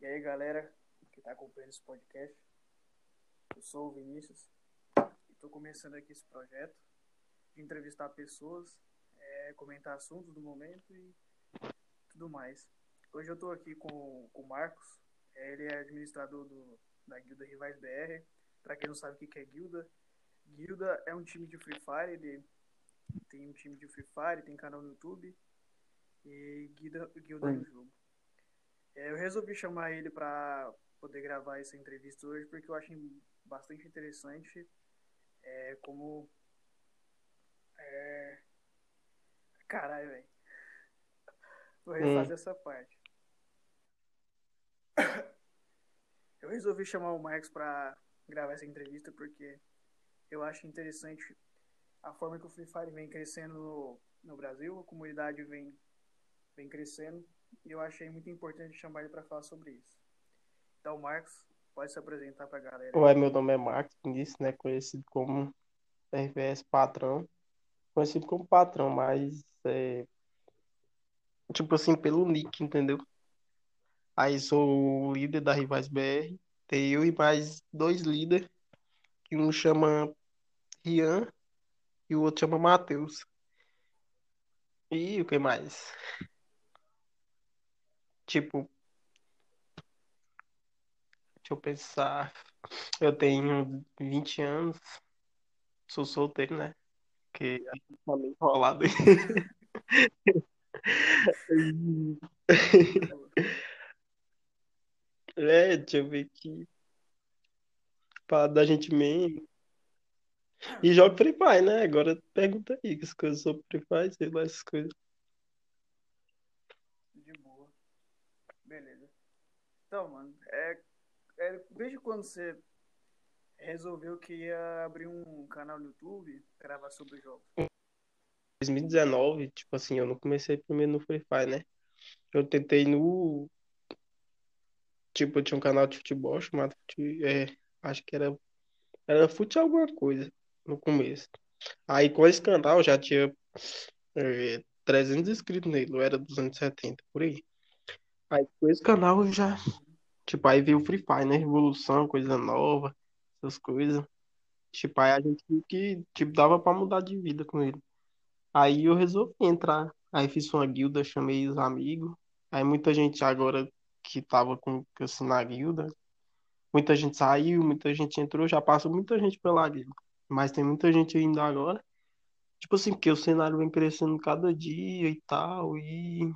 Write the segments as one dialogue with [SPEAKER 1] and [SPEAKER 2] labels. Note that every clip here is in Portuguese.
[SPEAKER 1] E aí, galera que está acompanhando esse podcast, eu sou o Vinícius e estou começando aqui esse projeto de entrevistar pessoas, é, comentar assuntos do momento e tudo mais. Hoje eu estou aqui com, com o Marcos, é, ele é administrador do, da Guilda Rivais BR. Para quem não sabe o que é Guilda, Guilda é um time de Free Fire, ele tem um time de Free Fire, tem canal no YouTube e Guilda, Guilda no jogo. É, eu resolvi chamar ele para poder gravar essa entrevista hoje porque eu achei bastante interessante é, como. É... Caralho, velho. Vou refazer hum. essa parte. Eu resolvi chamar o Marcos para gravar essa entrevista porque eu acho interessante a forma que o Free Fire vem crescendo no, no Brasil, a comunidade vem, vem crescendo e eu achei muito importante chamar ele para falar sobre isso. Então, Marcos, pode se apresentar para a galera.
[SPEAKER 2] Oi, meu nome é Marcos né, conhecido como RVS Patrão. Conhecido como Patrão, mas é, tipo assim, pelo nick, entendeu? Aí sou o líder da Rivais BR. Tem eu e mais dois líderes, que um chama Rian e o outro chama Matheus. E o que mais? Tipo, deixa eu pensar. Eu tenho 20 anos, sou solteiro, né? Que tá meio enrolado. É, deixa eu ver aqui. Pra da gente mesmo. E joga Free Fire, né? Agora pergunta aí, que as coisas sobre Free Fire, sei lá, essas coisas.
[SPEAKER 1] De boa. Beleza. Então, mano, é, é, desde quando você resolveu que ia abrir um canal no YouTube, gravar sobre jogos?
[SPEAKER 2] 2019, tipo assim, eu não comecei primeiro no Free Fire, né? Eu tentei no. Tipo, eu tinha um canal de futebol chamado. É, acho que era. Era fute alguma coisa no começo. Aí com esse canal já tinha é, 300 inscritos nele, eu era 270, por aí. Aí com esse canal já. Tipo, aí veio o Free Fire, né? Revolução, coisa nova, essas coisas. Tipo, aí a gente viu que tipo, dava pra mudar de vida com ele. Aí eu resolvi entrar. Aí fiz uma guilda, chamei os amigos. Aí muita gente agora que tava com, assim, na guilda, muita gente saiu, muita gente entrou, já passou muita gente pela guilda. Mas tem muita gente ainda agora. Tipo assim, porque o cenário vem crescendo cada dia e tal. E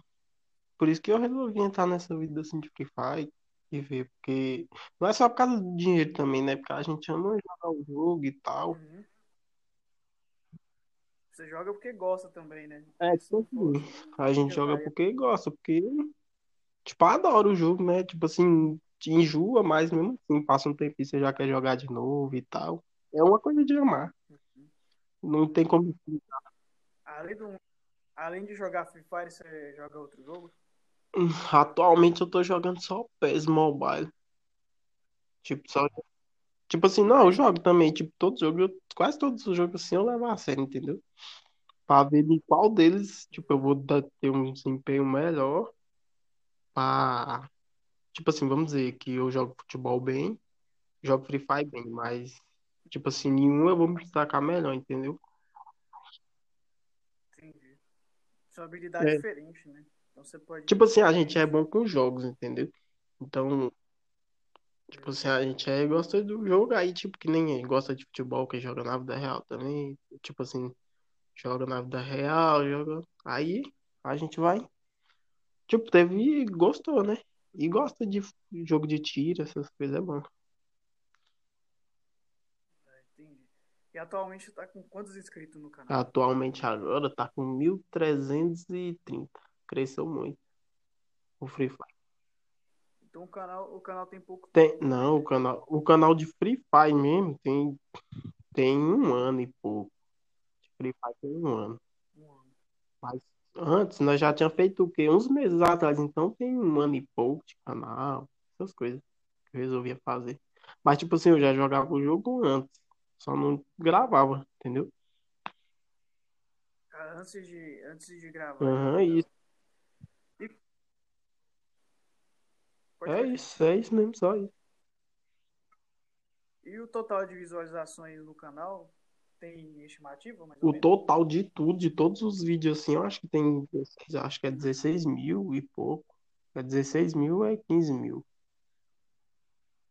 [SPEAKER 2] por isso que eu resolvi entrar nessa vida assim de Free Fire e ver. Porque não é só por causa do dinheiro também, né? Porque a gente ama jogar o jogo e tal.
[SPEAKER 1] Uhum. Você joga porque gosta também, né?
[SPEAKER 2] É, assim, a gente joga porque gosta, porque, tipo, adora o jogo, né? Tipo assim, te enjoa, mas mesmo assim, passa um tempo e você já quer jogar de novo e tal. É uma coisa de amar. Uhum. Não tem como explicar.
[SPEAKER 1] Além, do... Além de jogar Free Fire, você joga outro jogo?
[SPEAKER 2] Atualmente eu tô jogando só PES Mobile. Tipo, só. Tipo assim, não, eu jogo também. Tipo, todos os jogos, quase todos os jogos assim eu levo a sério, entendeu? Pra ver em qual deles, tipo, eu vou dar, ter um desempenho melhor. Pra. Tipo assim, vamos dizer que eu jogo futebol bem, jogo Free Fire bem, mas, tipo assim, nenhum eu vou me destacar melhor, entendeu?
[SPEAKER 1] Entendi. Sua habilidade é
[SPEAKER 2] É.
[SPEAKER 1] diferente, né? Então você pode.
[SPEAKER 2] Tipo assim, a gente é bom com jogos, entendeu? Então, tipo assim, a gente é, gosta do jogo aí, tipo, que nem gosta de futebol, que joga na vida real também. Tipo assim, joga na vida real, joga. Aí a gente vai. Tipo, teve e gostou, né? E gosta de jogo de tiro, essas coisas é bom.
[SPEAKER 1] Ah, entendi. E atualmente tá com quantos inscritos no canal?
[SPEAKER 2] Atualmente agora tá com 1330. Cresceu muito o Free Fire.
[SPEAKER 1] Então o canal, o canal tem pouco
[SPEAKER 2] Tem,
[SPEAKER 1] tempo,
[SPEAKER 2] não,
[SPEAKER 1] né?
[SPEAKER 2] o canal, o canal de Free Fire mesmo tem, tem um ano e pouco. De Free Fire tem um ano.
[SPEAKER 1] Um ano.
[SPEAKER 2] Mas antes nós já tinha feito o quê? Uns meses atrás, então tem um ano e pouco de canal, essas coisas que eu resolvia fazer. Mas tipo assim, eu já jogava o jogo antes, só não gravava, entendeu?
[SPEAKER 1] Antes de, antes de gravar.
[SPEAKER 2] Aham,
[SPEAKER 1] então.
[SPEAKER 2] isso.
[SPEAKER 1] E, Pode
[SPEAKER 2] É isso, é isso mesmo, só isso.
[SPEAKER 1] E o total de visualizações no canal tem estimativa,
[SPEAKER 2] O total de tudo, de todos os vídeos, assim, eu acho que tem, 16, acho que é 16 mil e pouco. É 16 mil, é 15 mil.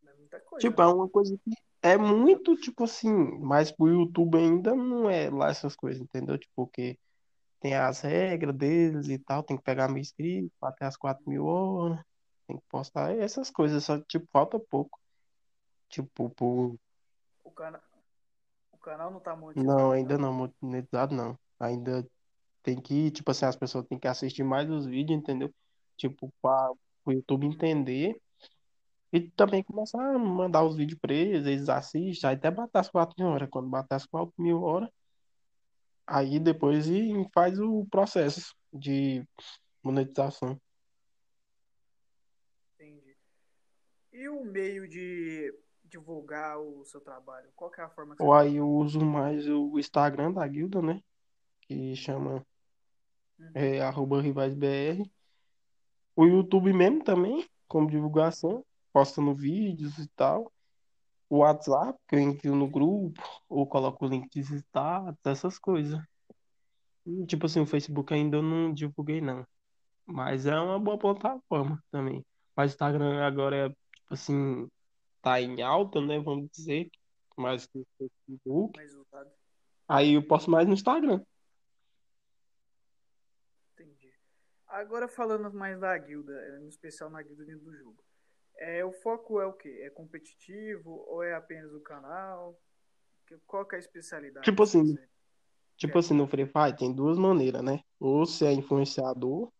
[SPEAKER 1] É muita coisa.
[SPEAKER 2] Tipo, é uma coisa que é muito, tipo assim, mas pro YouTube ainda não é lá essas coisas, entendeu? Tipo, porque tem as regras deles e tal, tem que pegar mil inscritos, até as 4 mil horas, tem que postar essas coisas, só que, tipo, falta pouco. Tipo, por...
[SPEAKER 1] O, cana... o canal não tá monetizado.
[SPEAKER 2] Não, ainda não, monetizado não. Ainda tem que, tipo assim, as pessoas têm que assistir mais os vídeos, entendeu? Tipo, para o YouTube entender e também começar a mandar os vídeos pra eles, eles assistem, até bater as 4 mil horas. Quando bater as 4 mil horas, aí depois faz o processo de monetização.
[SPEAKER 1] Entendi. E o meio de divulgar o seu trabalho? Qual que é a forma que
[SPEAKER 2] Ou
[SPEAKER 1] você
[SPEAKER 2] aí eu uso mais o Instagram da guilda, né? Que chama
[SPEAKER 1] Uhum.
[SPEAKER 2] é, arroba rivaisbr. O YouTube mesmo também, como divulgação, postando vídeos e tal. O WhatsApp, que eu envio no grupo, ou coloco o link de status, essas coisas. E, tipo assim, o Facebook ainda eu não divulguei, não. Mas é uma boa plataforma também. Mas o Instagram agora é, tipo assim, tá em alta, né? Vamos dizer. Mais que o Facebook.
[SPEAKER 1] mais usado?
[SPEAKER 2] Aí eu posto mais no Instagram.
[SPEAKER 1] Entendi. Agora falando mais da guilda, em especial na guilda dentro do jogo. É, o foco é o quê? É competitivo ou é apenas o canal? Qual que é a especialidade?
[SPEAKER 2] Tipo assim, Tipo assim, no Free Fire tem duas maneiras, né? Ou você é influenciador,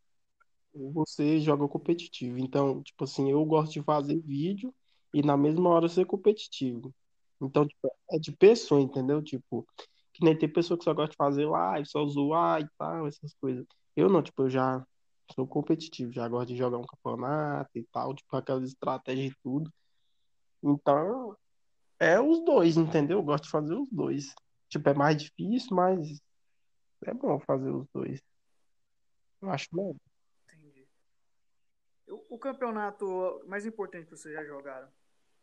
[SPEAKER 2] você joga competitivo. Então, tipo assim, eu gosto de fazer vídeo e na mesma hora ser competitivo. Então, tipo, é de pessoa, entendeu? Tipo, que nem tem pessoa que só gosta de fazer live, só zoar e tal, essas coisas. Eu não, tipo, eu já sou competitivo, já gosto de jogar um campeonato e tal, tipo, aquelas estratégias e tudo. Então, é os dois, entendeu? Eu gosto de fazer os dois. Tipo, é mais difícil, mas é bom fazer os dois. Eu acho bom.
[SPEAKER 1] O, campeonato mais importante que vocês já jogaram?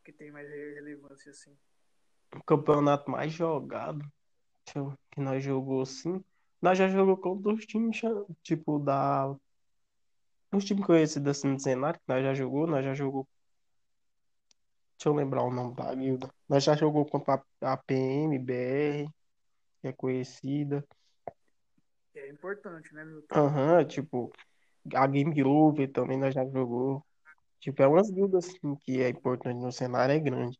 [SPEAKER 1] Que tem mais re- relevância assim?
[SPEAKER 2] O campeonato mais jogado, eu- que nós jogou assim. Nós já jogou contra os times, tipo, da. Os times conhecidos assim do cenário, que nós já jogou, nós já jogou. Deixa eu lembrar o nome da guilda. Nós já jogou contra a PM, BR, que é conhecida.
[SPEAKER 1] É importante, né? No
[SPEAKER 2] Aham, tipo, a Game Over também nós já jogou. Tipo, é umas guildas assim que é importante no cenário, é grande.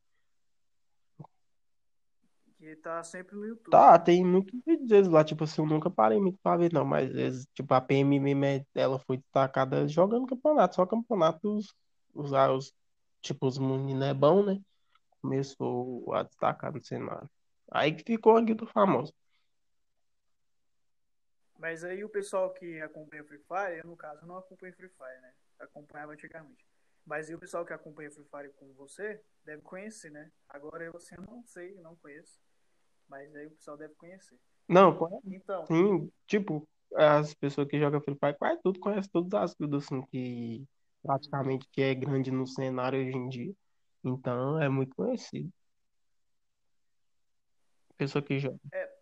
[SPEAKER 1] Que tá sempre no YouTube.
[SPEAKER 2] Tá, tem muitos vídeos deles lá, tipo assim, eu nunca parei muito pra ver, não, mas eles, tipo, a PM mesmo, é- ela foi destacada jogando campeonato, só campeonatos, os, os, tipo, os meninos é bom, né? Começou a destacar no cenário. Aí que ficou a guilda famosa.
[SPEAKER 1] Mas aí o pessoal que acompanha Free Fire, eu no caso não acompanho Free Fire, né? Acompanhava antigamente. Mas aí o pessoal que acompanha Free Fire com você deve conhecer, né? Agora eu assim, eu não sei, não conheço. Mas aí o pessoal deve conhecer.
[SPEAKER 2] Não, conhece
[SPEAKER 1] Então,
[SPEAKER 2] sim, tipo, as pessoas que jogam Free Fire quase tudo conhece todas as guildas, assim, que praticamente que é grande no cenário hoje em dia. Então, é muito conhecido. Pessoa que joga.
[SPEAKER 1] tu-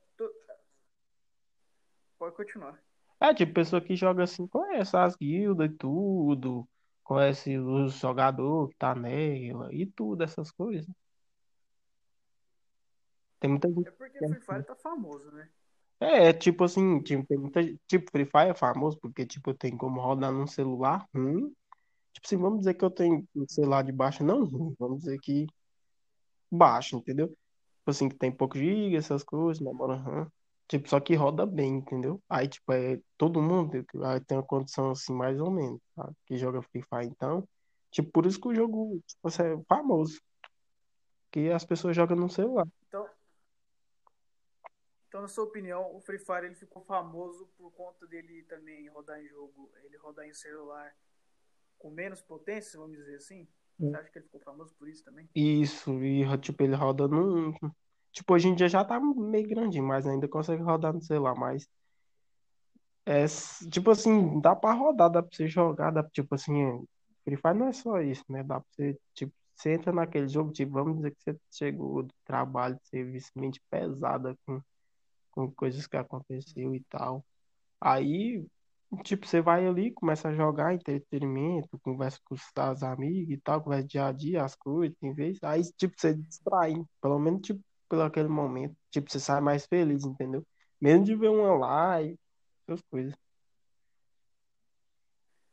[SPEAKER 1] pode continuar.
[SPEAKER 2] É, tipo, pessoa que joga assim, conhece as guildas e tudo, conhece os jogadores que tá nela e tudo, essas coisas. Tem muita gente.
[SPEAKER 1] É porque Free Fire tá famoso, né?
[SPEAKER 2] É, tipo assim, tipo, tem muita, tipo, Free Fire é famoso porque, tipo, tem como rodar num celular ruim. Tipo assim, vamos dizer que eu tenho um celular de baixo, não ruim, vamos dizer que baixo, entendeu? Tipo assim, que tem pouco giga, essas coisas, memória RAM. Tipo, só que roda bem, entendeu? Aí, tipo, é todo mundo aí tem uma condição assim, mais ou menos, sabe? Que joga Free Fire, então. Tipo, por isso que o jogo, tipo, assim, é famoso. Que as pessoas jogam no celular.
[SPEAKER 1] Então, então, na sua opinião, o Free Fire ele ficou famoso por conta dele também rodar em jogo, ele rodar em celular com menos potência, vamos dizer assim? Você acha que ele ficou famoso por isso também?
[SPEAKER 2] Isso, e tipo, ele roda no. Tipo, hoje em dia já tá meio grandinho, mas ainda consegue rodar no celular, mas. É, tipo assim, dá pra rodar, dá pra você jogar, dá, tipo assim, Free Fire não é só isso, né? Dá pra você, tipo, você entra naquele jogo, tipo, vamos dizer que você chegou do trabalho, serviço mente pesada com, com coisas que aconteceu e tal. Aí, tipo, você vai ali, começa a jogar entretenimento, conversa com os amigos e tal, conversa dia a dia, as coisas, tem vez. Aí, tipo, você distrai, pelo menos, tipo, pelo aquele momento. Tipo, você sai mais feliz, entendeu? Mesmo de ver uma live, essas coisas.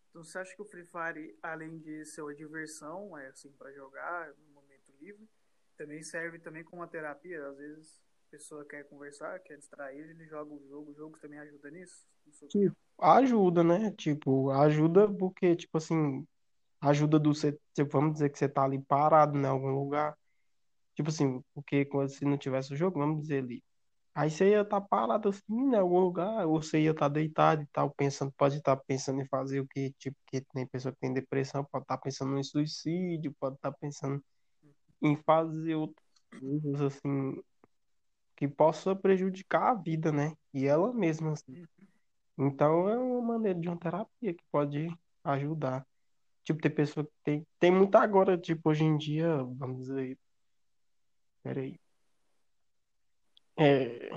[SPEAKER 1] Então, você acha que o Free Fire, além de ser uma diversão, é assim, para jogar no momento livre, também serve também como uma terapia? Às vezes a pessoa quer conversar, quer distrair, ele joga o jogo, o jogo também ajuda nisso?
[SPEAKER 2] Tipo, ajuda, né? Tipo, ajuda porque, tipo assim, ajuda do você, tipo, vamos dizer que você tá ali parado em algum lugar. Tipo assim, porque quando, se não tivesse o jogo, vamos dizer ali, Aí você ia estar parado assim em algum lugar, ou você ia estar deitado e tal, pensando, pode estar pensando em fazer o que, tipo, que tem pessoa que tem depressão, pode estar pensando em suicídio, pode estar pensando em fazer outras coisas assim que possa prejudicar a vida, né? E ela mesma, assim. Então é uma maneira de uma terapia que pode ajudar. Tipo, tem pessoa que tem, tem muito agora, tipo, hoje em dia, vamos dizer, peraí. É,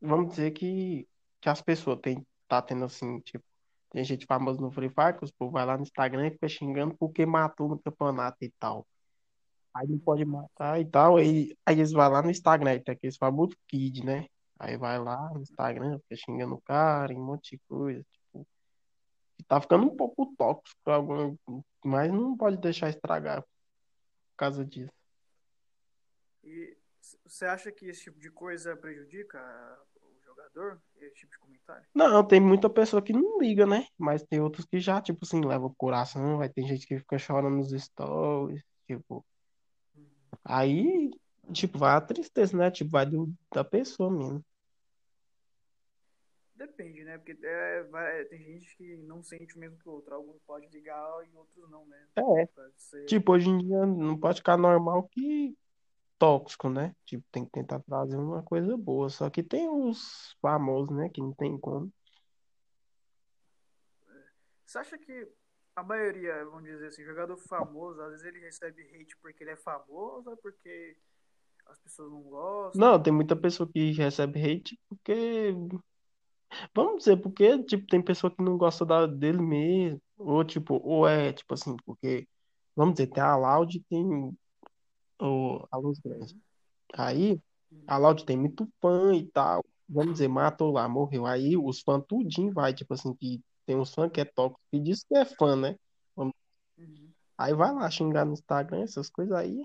[SPEAKER 2] vamos dizer que, que as pessoas têm, tá tendo assim, tipo, tem gente famosa no Free Fire, que os povo vai lá no Instagram e fica xingando porque matou no campeonato e tal. Aí não pode matar e tal, aí, aí eles vão lá no Instagram, tem aqueles famosos kid, né? Aí vai lá no Instagram, fica xingando o cara, e um monte de coisa, tipo, e tá ficando um pouco tóxico, mas não pode deixar estragar por causa disso.
[SPEAKER 1] E você acha que esse tipo de coisa prejudica o jogador? Esse tipo de comentário?
[SPEAKER 2] Não, tem muita pessoa que não liga, né? Mas tem outros que já, tipo assim, levam o coração. Vai ter gente que fica chorando nos stories, tipo.
[SPEAKER 1] Uhum.
[SPEAKER 2] Aí, tipo, vai a tristeza, né? Tipo, vai do, da pessoa mesmo.
[SPEAKER 1] Depende, né? Porque é, vai, tem gente que não sente o mesmo que o outro. Alguns podem ligar e outros não, né?
[SPEAKER 2] É. Ser... Tipo, hoje em dia não pode ficar normal que tóxico, né? Tipo, tem que tentar trazer uma coisa boa. Só que tem os famosos, né? Que não tem como.
[SPEAKER 1] Você acha que a maioria, vamos dizer assim, jogador famoso, às vezes ele recebe hate porque ele é famoso ou porque as pessoas não gostam?
[SPEAKER 2] Não, tem muita pessoa que recebe hate porque. Vamos dizer, porque, tipo, tem pessoa que não gosta da, dele mesmo. Ou, tipo, ou é, tipo assim, porque. Vamos dizer, tem a Loud tem o, a Luz Grande. Aí, a Loud tem muito fã e tal. Vamos dizer, matou lá, morreu. Aí os fãs tudinho vai, tipo assim, que tem uns fãs que é tóxico e diz que é fã, né? Vamos...
[SPEAKER 1] Uhum.
[SPEAKER 2] Aí vai lá xingar no Instagram, essas coisas aí.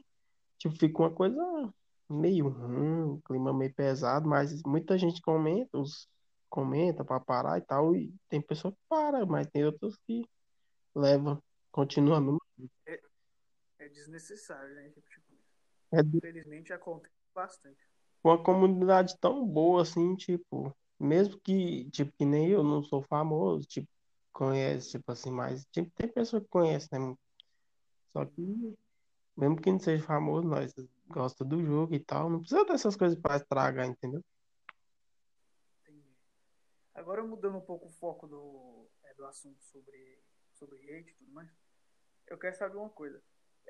[SPEAKER 2] Tipo, fica uma coisa meio ruim, clima meio pesado, mas muita gente comenta, os comenta pra parar e tal, e tem pessoa que para, mas tem outras que levam, continua mesmo.
[SPEAKER 1] É, é desnecessário, né? Tipo,
[SPEAKER 2] É
[SPEAKER 1] Infelizmente acontece bastante.
[SPEAKER 2] uma comunidade tão boa assim, tipo, mesmo que, tipo, que nem eu não sou famoso, tipo, conhece, tipo assim, mas tipo, tem pessoa que conhece, né? Só que, mesmo que não seja famoso, nós gosta do jogo e tal, não precisa dessas coisas para estragar, entendeu?
[SPEAKER 1] Entendi. Agora mudando um pouco o foco do, é, do assunto sobre, sobre hate e tudo mais, eu quero saber uma coisa.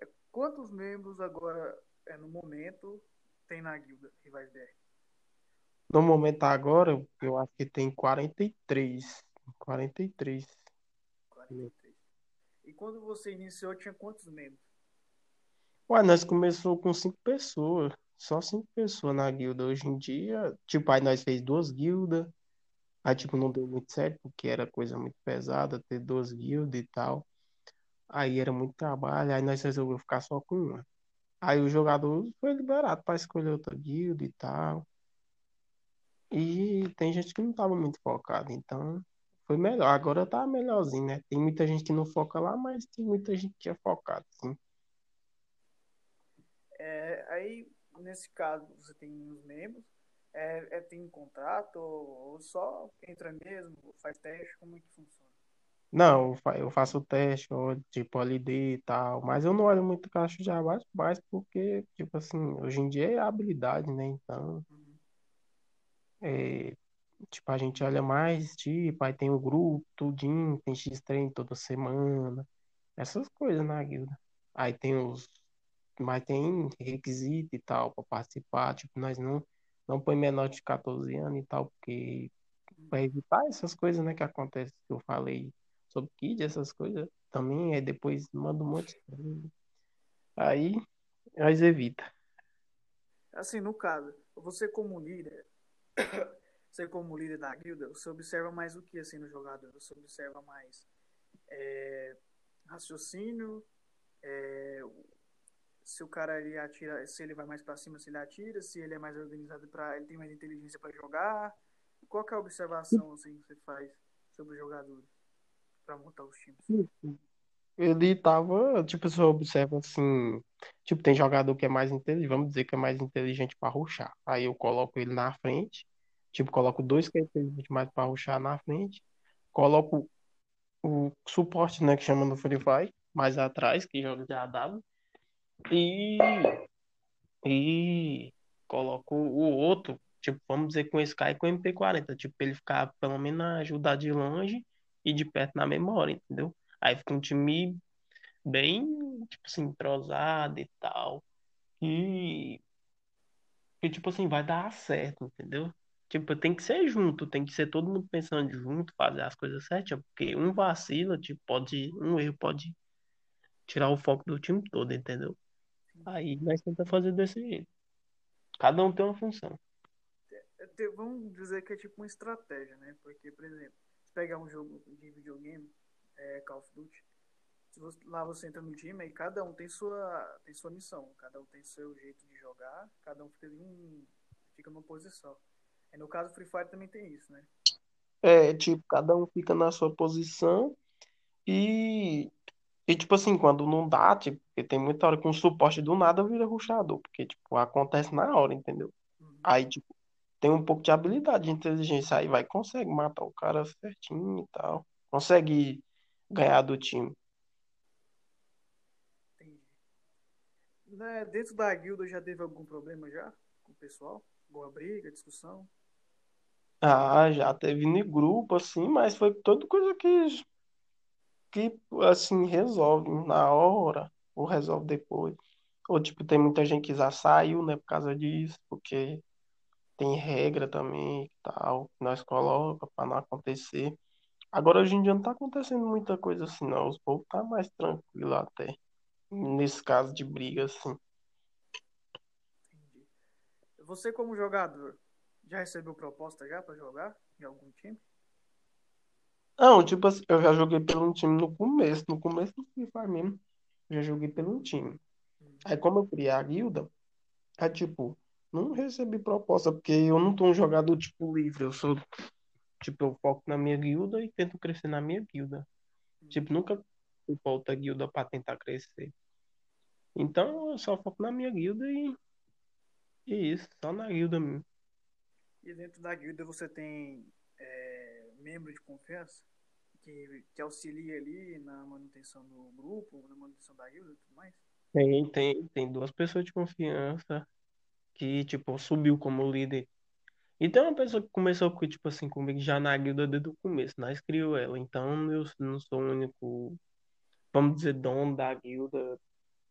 [SPEAKER 1] É, quantos membros agora, é, no momento, tem na guilda Rivais BR?
[SPEAKER 2] No momento agora, eu acho que tem 43. 43.
[SPEAKER 1] 43. E quando você iniciou, tinha quantos membros?
[SPEAKER 2] Ué, nós começou com cinco pessoas. Só cinco pessoas na guilda. Hoje em dia, tipo, aí nós fez duas guildas. Aí, tipo, não deu muito certo, porque era coisa muito pesada ter duas guildas e tal. Aí era muito trabalho, aí nós resolvemos ficar só com uma. Aí o jogador foi liberado para escolher outra guilda e tal. E tem gente que não tava muito focado, então foi melhor. Agora tá melhorzinho, né? Tem muita gente que não foca lá, mas tem muita gente que é focado, sim.
[SPEAKER 1] É, aí, nesse caso, você tem os membros, é, é, tem contrato ou, ou só entra mesmo, faz teste, como é que funciona?
[SPEAKER 2] Não, eu fa- eu faço o teste, olho, tipo, LD e tal, mas eu não olho muito caixa de abaixo, mais porque, tipo assim, hoje em dia é habilidade, né? Então,
[SPEAKER 1] Uhum.
[SPEAKER 2] é, tipo, a gente olha mais, tipo, aí tem o grupo, tudinho, tem X-treino toda semana. essas coisas na guilda. Aí tem os. Mas tem requisito e tal pra participar. Tipo, nós não, não põe menor de 14 anos e tal, porque pra evitar essas coisas, né, que acontecem, que eu falei sobre kid, essas coisas, também, aí depois manda um monte de. Aí, nós evita.
[SPEAKER 1] Assim, no caso, você como líder, você como líder da guilda, você observa mais o que assim no jogador? Você observa mais é, raciocínio, é, se o cara ele atira, se ele vai mais para cima, se ele atira, se ele é mais organizado para, ele tem mais inteligência para jogar. Qual é a observação assim que você faz sobre os jogadores para montar os times?
[SPEAKER 2] Ele tava, tipo, você observa assim, tipo, tem jogador que é mais inteligente, vamos dizer que é mais inteligente para ruxar. Aí eu coloco ele na frente, tipo, coloco dois que é inteligente mais para ruxar na frente, coloco o suporte, né, que chama no Free Fire, mais atrás, que joga de AW, e, e coloco o outro, tipo, vamos dizer com esse Sky com MP40, tipo, ele ficar pelo menos ajudar de longe e de perto na memória, entendeu? Aí fica um time bem, tipo assim, entrosado e tal. E, e tipo assim, vai dar certo, entendeu? Tipo, tem que ser junto, tem que ser todo mundo pensando junto, fazer as coisas certas, porque um vacila, tipo, pode, um erro pode tirar o foco do time todo, entendeu? Aí nós tentamos fazer desse jeito. Cada um tem uma função.
[SPEAKER 1] É, vamos dizer que é tipo uma estratégia, né? Porque, por exemplo, se pegar um jogo de videogame, é, Call of Duty, você, lá você entra no time e cada um tem sua, tem sua missão, cada um tem seu jeito de jogar, cada um fica, em, fica numa posição. E no caso, Free Fire também tem isso, né?
[SPEAKER 2] É, tipo, cada um fica na sua posição e, e tipo assim, quando não dá, tipo, porque tem muita hora que um suporte do nada vira ruxador, porque, tipo, acontece na hora, entendeu?
[SPEAKER 1] Uhum.
[SPEAKER 2] Aí, tipo, tem um pouco de habilidade, de inteligência, aí vai, consegue matar o cara certinho e tal. Consegue ganhar do time.
[SPEAKER 1] Entendi. Né, dentro da guilda já teve algum problema já com o pessoal? Boa briga, discussão?
[SPEAKER 2] Ah, já teve no grupo, assim, mas foi toda coisa que, que assim, resolve na hora, ou resolve depois. Ou, tipo, tem muita gente que já saiu, né, por causa disso, porque tem regra também e tal, que nós coloca para não acontecer. Agora, hoje em dia não tá acontecendo muita coisa assim, não. Os povos tá mais tranquilo até. Nesse caso de briga, assim.
[SPEAKER 1] Entendi. Você como jogador, já recebeu proposta já para jogar em algum time?
[SPEAKER 2] Não, tipo assim, eu já joguei pelo um time no começo, no começo do Free Fire mesmo. Eu já joguei pelo um time. Aí como eu criei a guilda, é tipo, não recebi proposta, porque eu não tô um jogador tipo livre, eu sou tipo, eu foco na minha guilda e tento crescer na minha guilda. Tipo, nunca fui pra outra guilda pra tentar crescer. Então eu só foco na minha guilda e, e isso, só na guilda mesmo.
[SPEAKER 1] E dentro da guilda você tem é, membro de confiança que, que auxilia ali na manutenção do grupo, na manutenção da guilda e tudo mais?
[SPEAKER 2] Tem, tem, tem duas pessoas de confiança que, tipo, subiu como líder. E tem uma pessoa que começou, com, tipo assim, comigo já na guilda desde o começo, nós criou ela. Então eu não sou o único, vamos dizer, dono da guilda.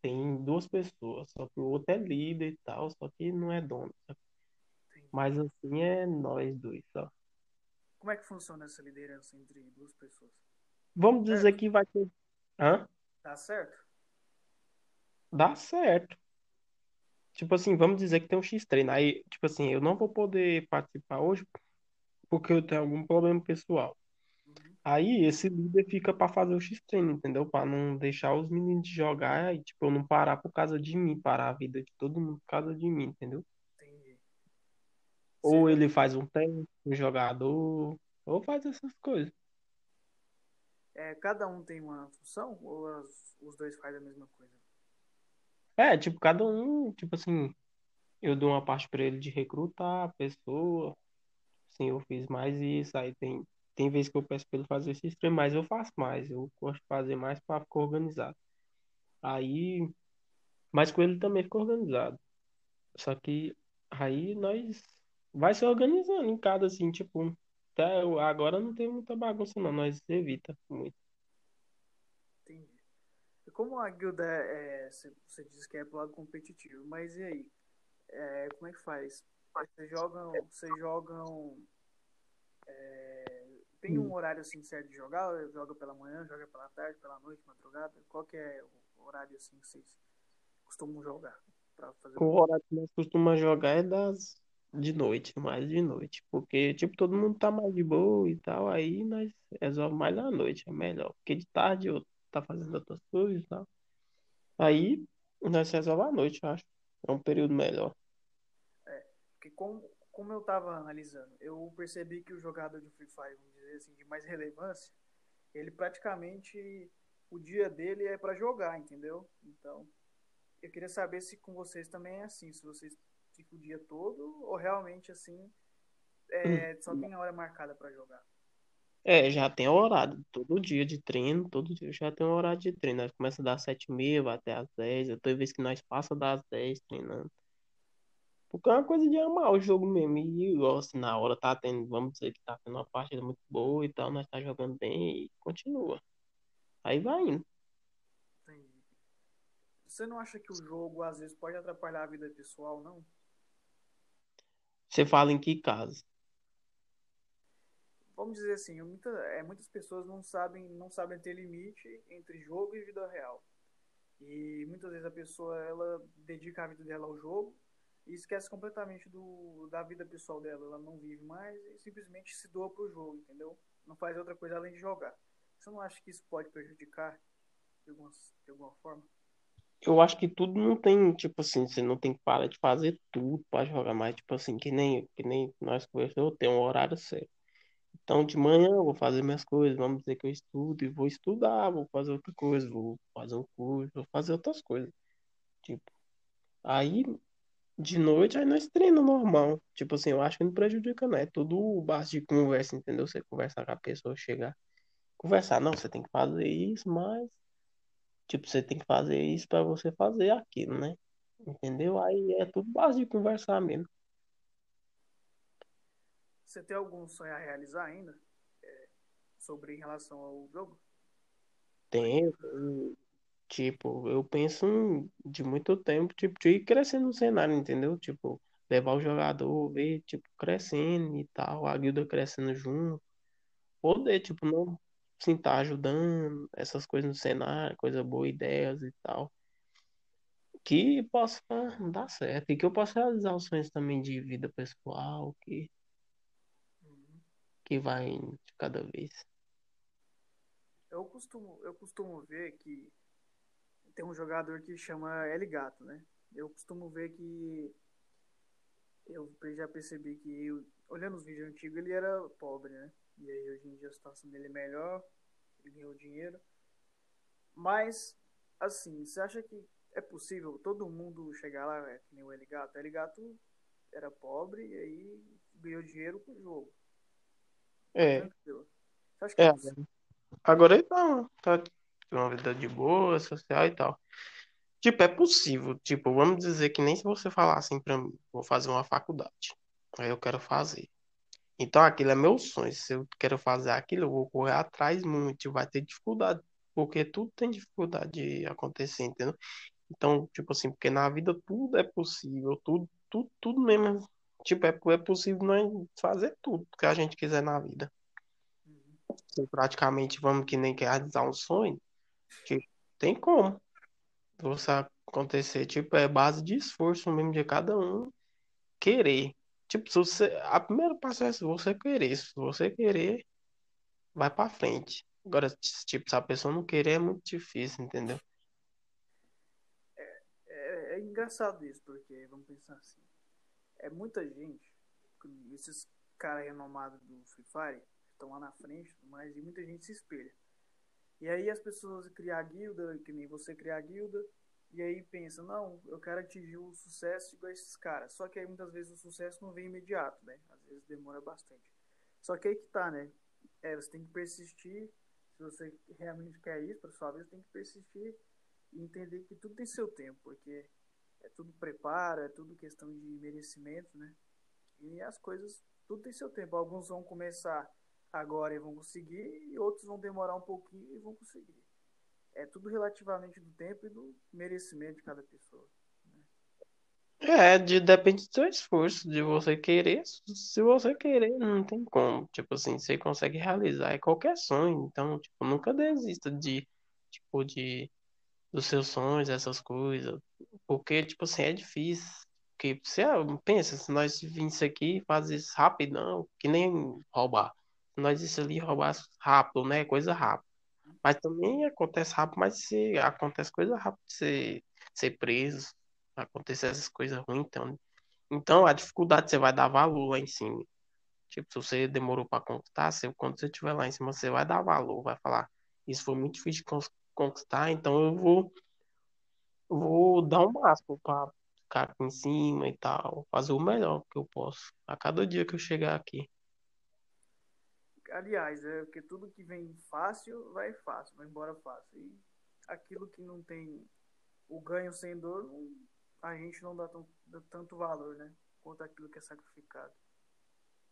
[SPEAKER 2] Tem duas pessoas, só que o outro é líder e tal, só que não é dono. Mas assim é nós dois, só.
[SPEAKER 1] Como é que funciona essa liderança entre duas pessoas?
[SPEAKER 2] Vamos dizer
[SPEAKER 1] Certo.
[SPEAKER 2] que vai ter. Hã?
[SPEAKER 1] Dá certo?
[SPEAKER 2] Dá certo. Tipo assim, vamos dizer que tem um X-treino. Aí, tipo assim, eu não vou poder participar hoje porque eu tenho algum problema pessoal. Aí esse líder fica pra fazer o X-treino, entendeu? Pra não deixar os meninos de jogar e, tipo, eu não parar por causa de mim, parar a vida de todo mundo por causa de mim, entendeu?
[SPEAKER 1] Entendi.
[SPEAKER 2] Ou ele faz um teste, um jogador, ou faz essas coisas.
[SPEAKER 1] é, cada um tem uma função ou as- os dois fazem a mesma coisa?
[SPEAKER 2] É, tipo, cada um, tipo assim, eu dou uma parte pra ele de recrutar a pessoa. Sim, eu fiz mais isso. Aí tem, tem vezes que eu peço pra ele fazer esse treino, mas eu faço mais. Eu gosto de fazer mais pra ficar organizado. Aí, mas com ele também fica organizado. Só que aí nós vai se organizando em cada, assim, tipo, até agora não tem muita bagunça, não. Nós evita muito.
[SPEAKER 1] Como a guilda é, você diz que é pro lado competitivo, mas e aí? É, como é que faz? Vocês jogam, vocês jogam é, tem um horário assim certo de jogar? Joga pela manhã, joga pela tarde, pela noite, madrugada? Qual que é o horário assim que vocês costumam jogar?
[SPEAKER 2] O horário que nós costumamos jogar é das de noite, mais de noite. Porque, tipo, todo mundo tá mais de boa e tal, aí nós resolve mais à noite, é melhor. Porque de tarde eu tá fazendo outras coisas e tal. Aí nós resolve à noite, eu acho. É um período melhor.
[SPEAKER 1] É, porque como, como eu tava analisando, eu percebi que o jogador de Free Fire, vamos dizer assim, de mais relevância, ele praticamente o dia dele é para jogar, entendeu? Então, eu queria saber se com vocês também é assim, se vocês ficam o dia todo ou realmente assim é, só tem a hora marcada para jogar.
[SPEAKER 2] É, já tem horário, todo dia de treino, todo dia já tem um horário de treino. Nós começa das sete e meia, vai até às dez. Toda vez que nós passa das dez treinando. Porque é uma coisa de amar o jogo mesmo. E assim, na hora tá tendo, vamos dizer que tá tendo uma partida muito boa e tal, nós tá jogando bem e continua. Aí vai indo.
[SPEAKER 1] Entendi. Você não acha que o jogo às vezes pode atrapalhar a vida pessoal, não?
[SPEAKER 2] Você fala em que caso?
[SPEAKER 1] Vamos dizer assim, muita, é, muitas pessoas não sabem, não sabem ter limite entre jogo e vida real. E muitas vezes a pessoa ela dedica a vida dela ao jogo e esquece completamente do, da vida pessoal dela. Ela não vive mais e simplesmente se doa pro jogo, entendeu? Não faz outra coisa além de jogar. Você não acha que isso pode prejudicar de alguma, de alguma forma?
[SPEAKER 2] Eu acho que tudo não tem, tipo assim, você não tem que parar de fazer tudo para jogar mais, tipo assim, que nem, que nem nós conversamos, tem um horário certo. Então, de manhã eu vou fazer minhas coisas, vamos dizer que eu estudo e vou estudar, vou fazer outra coisa, vou fazer um curso, vou fazer outras coisas. Tipo, aí de noite aí nós treinamos normal. Tipo assim, eu acho que não prejudica, não. É tudo base de conversa, entendeu? Você conversar com a pessoa, chegar conversar, não, você tem que fazer isso, mas tipo, você tem que fazer isso para você fazer aquilo, né? Entendeu? Aí é tudo base de conversar mesmo.
[SPEAKER 1] Você tem algum sonho a realizar ainda? É, sobre em relação ao jogo?
[SPEAKER 2] Tenho. Tipo, eu penso de muito tempo, tipo, de ir crescendo no cenário, entendeu? Tipo, levar o jogador, ver, tipo, crescendo e tal, a guilda crescendo junto. Poder, tipo, não sim, tá ajudando, essas coisas no cenário, coisa boa, ideias e tal. Que possa dar certo. E que eu possa realizar os sonhos também de vida pessoal, que, que vai de cada vez.
[SPEAKER 1] Eu costumo, eu costumo ver que tem um jogador que chama L Gato, né? Eu costumo ver que eu já percebi que eu, olhando os vídeos antigos ele era pobre, né? E aí hoje em dia a situação dele é melhor, ele ganhou dinheiro. Mas, assim, você acha que é possível todo mundo chegar lá, é, que nem o Eligato? O Eligato era pobre e aí ganhou dinheiro com o jogo.
[SPEAKER 2] É. Tranquilo. É, é Agora ele tá, tá uma vida de boa, social e tal. Tipo, é possível. Tipo, vamos dizer que nem se você falar assim pra mim, vou fazer uma faculdade. Aí eu quero fazer. Então aquilo é meu sonho. Se eu quero fazer aquilo, eu vou correr atrás muito. Vai ter dificuldade. Porque tudo tem dificuldade de acontecer, entendeu? Então, tipo assim, porque na vida tudo é possível. Tudo, tudo, tudo mesmo. Tipo, é, é possível nós fazer tudo que a gente quiser na vida. Uhum. praticamente vamos que nem quer realizar um sonho. Tipo, tem como. Você acontecer. Tipo, é base de esforço mesmo de cada um querer. Tipo, se você, a primeira passo é se você querer. Se você querer, vai pra frente. Agora, tipo, se a pessoa não querer, é muito difícil, entendeu?
[SPEAKER 1] É, é, é engraçado isso, porque, vamos pensar assim, é muita gente, esses caras renomados do Free Fire, estão lá na frente, mas e muita gente se espelha. E aí as pessoas criam a guilda, que nem você criar a guilda, e aí pensa, não, eu quero atingir o sucesso igual esses caras. Só que aí muitas vezes o sucesso não vem imediato, né? Às vezes demora bastante. Só que aí que tá, né? É, você tem que persistir. Se você realmente quer isso, para sua vida, tem que persistir e entender que tudo tem seu tempo, porque é tudo preparo, é tudo questão de merecimento, né? E as coisas, tudo tem seu tempo. Alguns vão começar agora e vão conseguir, e outros vão demorar um pouquinho e vão conseguir. é tudo relativamente do tempo e do merecimento de cada pessoa.
[SPEAKER 2] É, de, depende do seu esforço, de você querer. Se você querer, não tem como. Tipo assim, você consegue realizar é qualquer sonho. Então, tipo, nunca desista de, tipo, de, dos seus sonhos, essas coisas. Porque, tipo assim, é difícil. Porque você ah, pensa, se nós vimos aqui fazer isso rapidão, que nem roubar. Se nós isso ali roubar rápido, né? Coisa rápida. Mas também acontece rápido, mas se acontece coisa rápida, você ser preso acontecer essas coisas ruins, então. Então, a dificuldade você vai dar valor lá em cima. Tipo, se você demorou para conquistar, você, quando você estiver lá em cima, você vai dar valor, vai falar, isso foi muito difícil de conquistar, então eu vou, vou dar o um máximo para ficar aqui em cima e tal, fazer o melhor que eu posso a cada dia que eu chegar aqui.
[SPEAKER 1] Aliás, é porque tudo que vem fácil, vai fácil, vai embora fácil. E aquilo que não tem o ganho sem dor, a gente não dá, tão, dá tanto valor, né? Quanto aquilo que é sacrificado.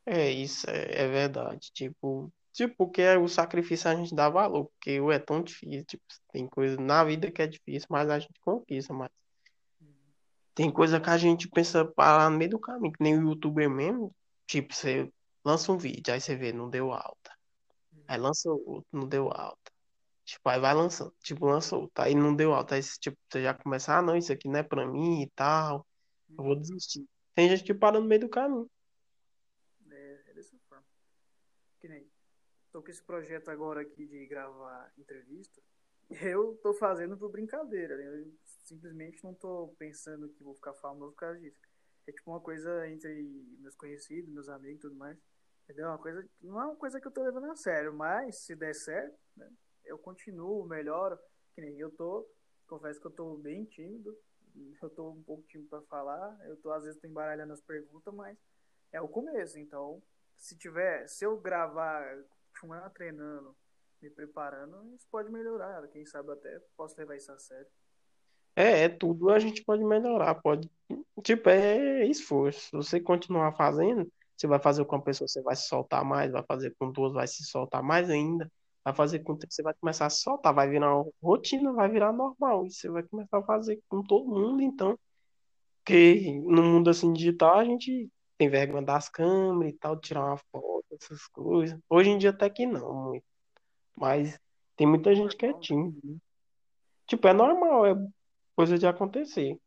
[SPEAKER 2] É, isso é, é verdade. Tipo, tipo, porque o sacrifício a gente dá valor, porque é tão difícil. Tipo, tem coisa na vida que é difícil, mas a gente conquista. Uhum. Tem coisa que a gente pensa parar no meio do caminho, que nem o youtuber mesmo. Tipo, você lança um vídeo, aí você vê, não deu alta. Aí lança outro, não deu alta. Tipo, aí vai lançando. Tipo, lançou, tá? Aí não deu alta. Aí, tipo, você já começa, ah, não, isso aqui não é pra mim e tal. Eu vou desistir. Tem gente que para no meio do caminho.
[SPEAKER 1] É, é dessa forma. Que nem. Tô com esse projeto agora aqui de gravar entrevista. Eu tô fazendo por brincadeira. Né? Eu simplesmente não tô pensando que vou ficar famoso por causa disso. É tipo uma coisa entre meus conhecidos, meus amigos e tudo mais. Entendeu? Uma coisa, não é uma coisa que eu tô levando a sério, mas se der certo, né? eu continuo, melhoro. Que nem eu tô, confesso que eu tô bem tímido, eu tô um pouco tímido para falar, eu tô às vezes tô embaralhando as perguntas, mas é o começo, então se tiver, se eu gravar, continuar treinando, me preparando, isso pode melhorar, quem sabe até posso levar isso a sério.
[SPEAKER 2] É, é tudo a gente pode melhorar, pode, tipo, é esforço. Se você continuar fazendo, você vai fazer com uma pessoa, você vai se soltar mais, vai fazer com duas, vai se soltar mais ainda vai fazer com que você vai começar a soltar, vai virar uma rotina, vai virar normal. E você vai começar a fazer com todo mundo, então. Porque no mundo assim digital a gente tem vergonha das câmeras e tal, tirar uma foto, essas coisas. Hoje em dia até que não, muito. Mas tem muita gente que é tímida. Né? Tipo, é normal, é coisa de acontecer.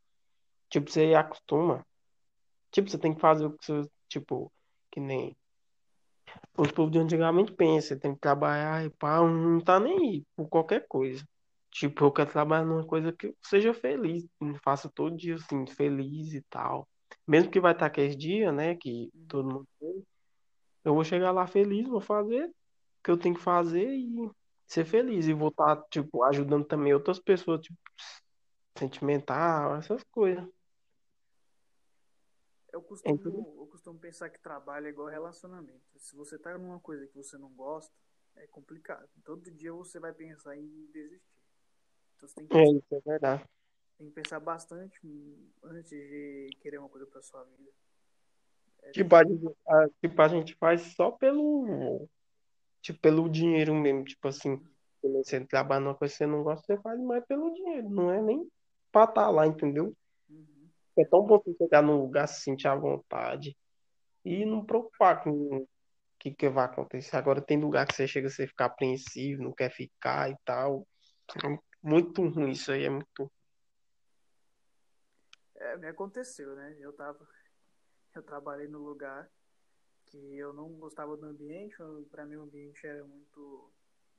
[SPEAKER 2] Tipo, você acostuma. Tipo, você tem que fazer o que você, tipo, que nem os povos de antigamente pensam, tem que trabalhar e pá, não tá nem aí por qualquer coisa. Tipo, eu quero trabalhar numa coisa que eu seja feliz, faça todo dia assim, feliz e tal. Mesmo que vai estar aqueles dias, né, que todo mundo tem, eu vou chegar lá feliz, vou fazer o que eu tenho que fazer e ser feliz. E vou estar, tipo, ajudando também outras pessoas, tipo, sentimental, essas coisas.
[SPEAKER 1] Eu costumo, eu costumo pensar que trabalho é igual relacionamento. Se você tá numa coisa que você não gosta, é complicado. Todo dia você vai pensar em desistir.
[SPEAKER 2] Então você tem que, é, pensar, isso é verdade.
[SPEAKER 1] Tem que pensar bastante antes de querer uma coisa pra sua vida.
[SPEAKER 2] Tipo, a gente, a, tipo, a gente faz só pelo. Tipo, pelo dinheiro mesmo. Tipo assim, você trabalha numa coisa que você não gosta, você faz mais pelo dinheiro. Não é nem pra estar tá lá, entendeu? É tão bom você chegar num lugar, se sentir à vontade e não preocupar com o que, que vai acontecer. Agora tem lugar que você chega, você ficar apreensivo, não quer ficar e tal. É muito ruim isso aí, é muito.
[SPEAKER 1] É, me aconteceu, né? Eu tava. Eu trabalhei no lugar que eu não gostava do ambiente, para mim o ambiente era muito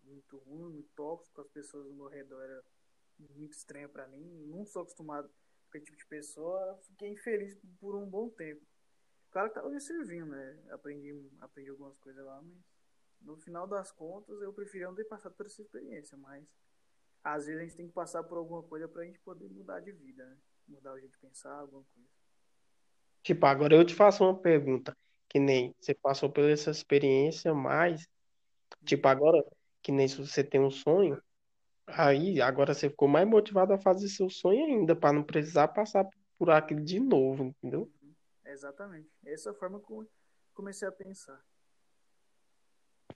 [SPEAKER 1] muito ruim, muito tóxico, as pessoas ao meu redor era muito estranho para mim, não sou acostumado aquele tipo de pessoa, fiquei infeliz por um bom tempo. Claro que tava me servindo, né? Aprendi, aprendi algumas coisas lá, mas no final das contas eu preferia não ter passado por essa experiência, mas às vezes a gente tem que passar por alguma coisa pra gente poder mudar de vida, né? Mudar o jeito de pensar, alguma coisa.
[SPEAKER 2] Tipo, agora eu te faço uma pergunta, que nem você passou por essa experiência, mas, tipo, agora, que nem se você tem um sonho, Aí, agora você ficou mais motivado a fazer seu sonho ainda, para não precisar passar por aquilo de novo, entendeu?
[SPEAKER 1] Exatamente. Essa é a forma que eu comecei a pensar.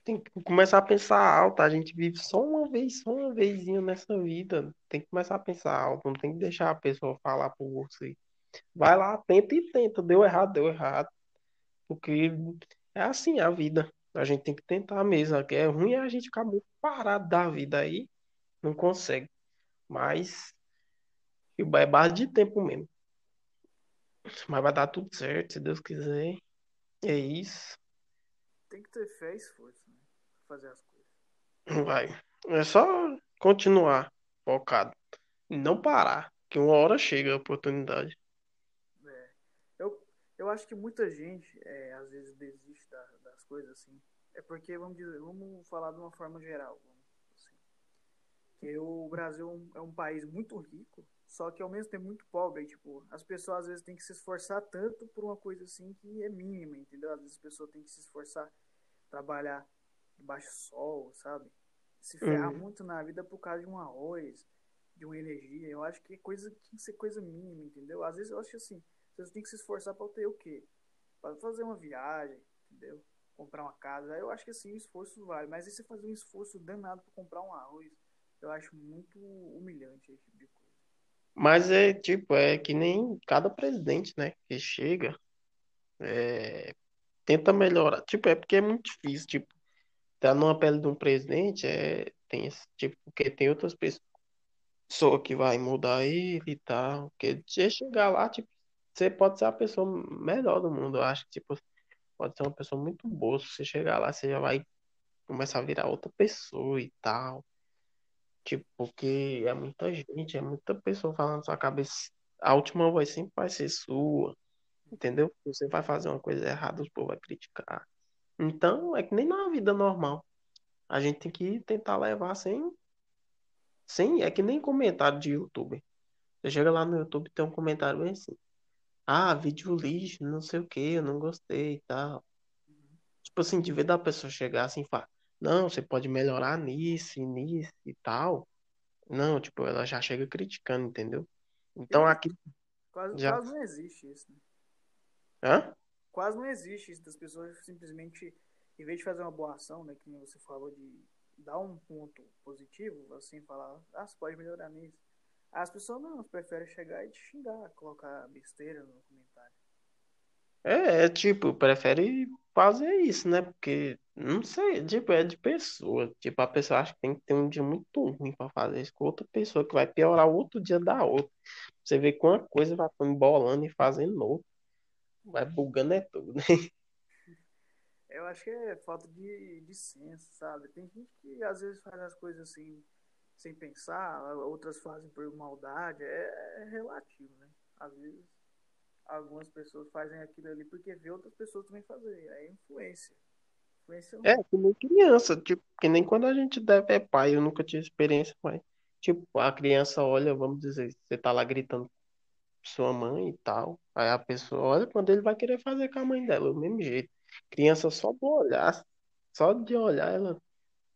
[SPEAKER 2] tem que começar a pensar alto. A gente vive só uma vez, só uma vezinha nessa vida. Tem que começar a pensar alto. Não tem que deixar a pessoa falar por você. Vai lá, tenta e tenta. Deu errado, deu errado. Porque é assim a vida. A gente tem que tentar mesmo. É ruim é a gente ficar muito parado da vida aí. Não consegue. Mas é base de tempo mesmo. Mas vai dar tudo certo, se Deus quiser. É isso.
[SPEAKER 1] Tem que ter fé e esforço, né? Fazer as coisas.
[SPEAKER 2] Vai. É só continuar focado. E não parar. Que uma hora chega a oportunidade.
[SPEAKER 1] Eu, acho que muita gente, é, às vezes, desiste da, das coisas assim. É porque, vamos dizer, vamos falar de uma forma geral. Assim, que o Brasil é um, é um país muito rico só que ao mesmo tempo muito pobre. tipo, as pessoas às vezes têm que se esforçar tanto por uma coisa assim que é mínima, entendeu? Às vezes a pessoa tem que se esforçar, trabalhar debaixo do sol, sabe? Se ferrar uhum. muito na vida por causa de um arroz, de uma energia. Eu acho que é coisa tem que ser coisa mínima, entendeu? Às vezes eu acho assim, você tem que se esforçar para ter o quê? Para fazer uma viagem, entendeu? Comprar uma casa. Eu acho que assim, o esforço vale. Mas e você fazer um esforço danado para comprar um arroz? Eu acho muito humilhante esse tipo de coisa.
[SPEAKER 2] Mas é tipo, é que nem cada presidente, né, que chega, é, tenta melhorar. Tipo, é porque é muito difícil, tipo, tá numa pele de um presidente, é, tem esse, tipo, porque tem outras pessoas que vai mudar ele e tal. Porque chegar lá, tipo, você pode ser a pessoa melhor do mundo. Eu acho que, tipo, pode ser uma pessoa muito boa. Se você chegar lá, você já vai começar a virar outra pessoa e tal. Tipo, porque é muita gente, é muita pessoa falando na sua cabeça. A última voz sempre vai ser sua. Entendeu? Você vai fazer uma coisa errada, o povo vai criticar. Então, é que nem na vida normal. A gente tem que tentar levar sem. sem é que nem comentário de YouTube. Você chega lá no YouTube tem um comentário bem assim. Ah, vídeo lixo, não sei o que, eu não gostei e tal. Tipo assim, de ver da pessoa chegar assim e falar. Não, você pode melhorar nisso nisso e tal. Não, tipo, ela já chega criticando, entendeu? Então aqui.
[SPEAKER 1] Quase, já... quase não existe isso, né?
[SPEAKER 2] Hã?
[SPEAKER 1] Quase não existe isso das pessoas simplesmente, em vez de fazer uma boa ação, né? Que você falou de dar um ponto positivo, assim, falar, ah, você pode melhorar nisso. As pessoas não, preferem chegar e te xingar, colocar besteira no comentário.
[SPEAKER 2] É, é tipo, prefere fazer isso, né? Porque, não sei, tipo, é de pessoa. Tipo, a pessoa acha que tem que ter um dia muito ruim pra fazer isso com outra pessoa, que vai piorar o outro dia da outra. Você vê que uma coisa vai embolando e fazendo novo. Vai bugando é tudo, né?
[SPEAKER 1] Eu acho que é falta de, de senso, sabe? Tem gente que às vezes faz as coisas assim, sem pensar, outras fazem por maldade. É, é relativo, né? Às vezes algumas pessoas fazem aquilo ali porque vê outras pessoas também fazer. É influência. influência
[SPEAKER 2] é, que nem criança, tipo, que nem quando a gente deve é pai, eu nunca tive experiência, mas, tipo, a criança olha, vamos dizer, você tá lá gritando sua mãe e tal, aí a pessoa olha quando ele vai querer fazer com a mãe dela, do mesmo jeito. Criança só de olhar, só de olhar, ela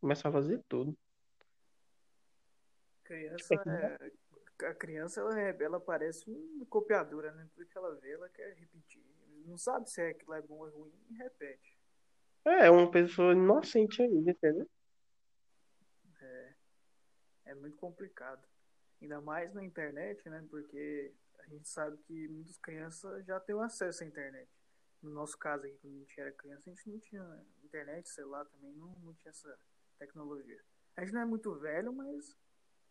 [SPEAKER 2] começa a fazer tudo.
[SPEAKER 1] Criança é, a criança ela, é, ela parece uma copiadora, né? Tudo que ela vê, ela quer repetir. Não sabe se é aquilo é bom ou ruim e repete.
[SPEAKER 2] É, é uma pessoa inocente ainda, entendeu?
[SPEAKER 1] É, é muito complicado. Ainda mais na internet, né? Porque a gente sabe que muitas crianças já têm acesso à internet. No nosso caso aqui, quando a gente era criança, a gente não tinha internet, celular também, não, não tinha essa tecnologia. A gente não é muito velho, mas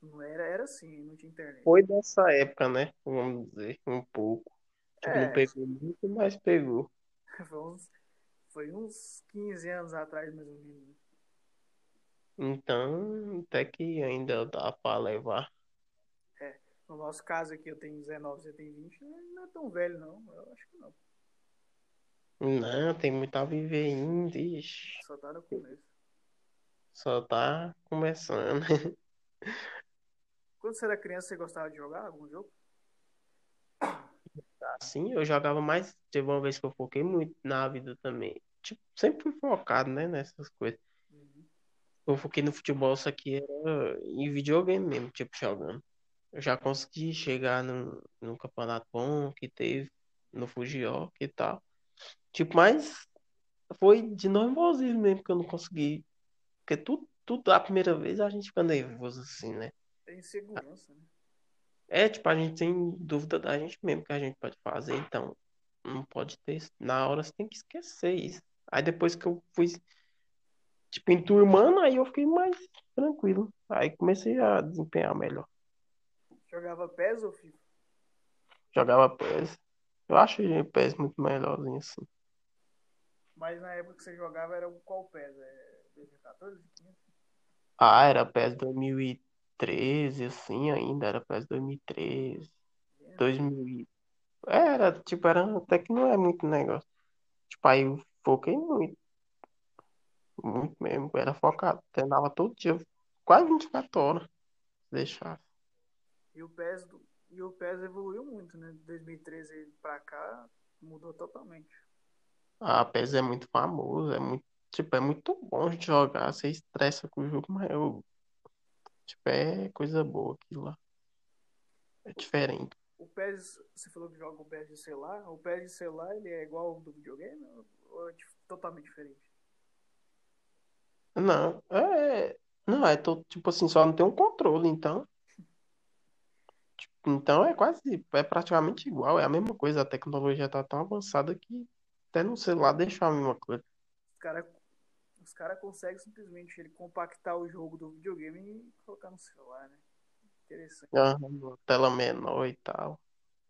[SPEAKER 1] não era, era assim, não tinha internet.
[SPEAKER 2] Foi dessa época, né? Vamos dizer, um pouco. Tipo, é. não pegou muito, mas pegou.
[SPEAKER 1] Foi uns, foi uns 15 anos atrás, mais ou menos.
[SPEAKER 2] Então, até que ainda dá pra levar.
[SPEAKER 1] É. No nosso caso aqui, eu tenho 19, você tem 20, não é tão velho, não. Eu acho que não.
[SPEAKER 2] Não, tem muito a viver ainda. Ixi.
[SPEAKER 1] Só tá no começo.
[SPEAKER 2] Só tá começando.
[SPEAKER 1] Quando você era criança, você gostava de jogar algum jogo?
[SPEAKER 2] Assim, eu jogava mais. Teve uma vez que eu foquei muito na vida também. Tipo, sempre fui focado, né, nessas coisas. Uhum. Eu foquei no futebol, só que era em videogame mesmo, tipo, jogando. Eu já consegui chegar num, num campeonato bom que teve no Fujió e tal. Tipo, mas foi de nervosismo mesmo que eu não consegui. Porque tudo, tudo a primeira vez a gente fica nervoso assim, né?
[SPEAKER 1] Tem insegurança, né?
[SPEAKER 2] É, tipo, a gente tem dúvida da gente mesmo que a gente pode fazer, então não pode ter. Na hora você tem que esquecer isso. Aí depois que eu fui, tipo, enturmando, aí eu fiquei mais tranquilo. Aí comecei a desempenhar melhor.
[SPEAKER 1] Jogava PES ou FIFA?
[SPEAKER 2] Jogava PES. Eu acho o PES muito melhorzinho assim.
[SPEAKER 1] Mas na época que você jogava era qual PES? É 2014? 15?
[SPEAKER 2] Ah, era PES 2013, assim ainda, era PES 2013, 2000. e- Era, tipo, era até que não é muito negócio. Tipo, aí eu foquei muito, muito mesmo. Era focado, treinava todo dia, quase 24 horas. Deixar.
[SPEAKER 1] E o PES, do... e o PES evoluiu muito, né? De 2013 pra cá, mudou totalmente.
[SPEAKER 2] A PES é muito famoso, é muito, tipo, é muito bom de jogar, você estressa com o jogo, mas eu, tipo, é coisa boa aquilo lá. É diferente.
[SPEAKER 1] O PES, você falou que joga o PES de celular. O PES de celular, ele é igual ao do videogame ou é totalmente diferente?
[SPEAKER 2] Não, é. Não, é to- tipo assim, só não tem um controle, então. Então é quase, é praticamente igual, é a mesma coisa. A tecnologia tá tão avançada que até no celular deixa a mesma coisa.
[SPEAKER 1] Os caras os cara conseguem simplesmente ele compactar o jogo do videogame e colocar no celular, né? Interessante.
[SPEAKER 2] Uma tela menor e tal.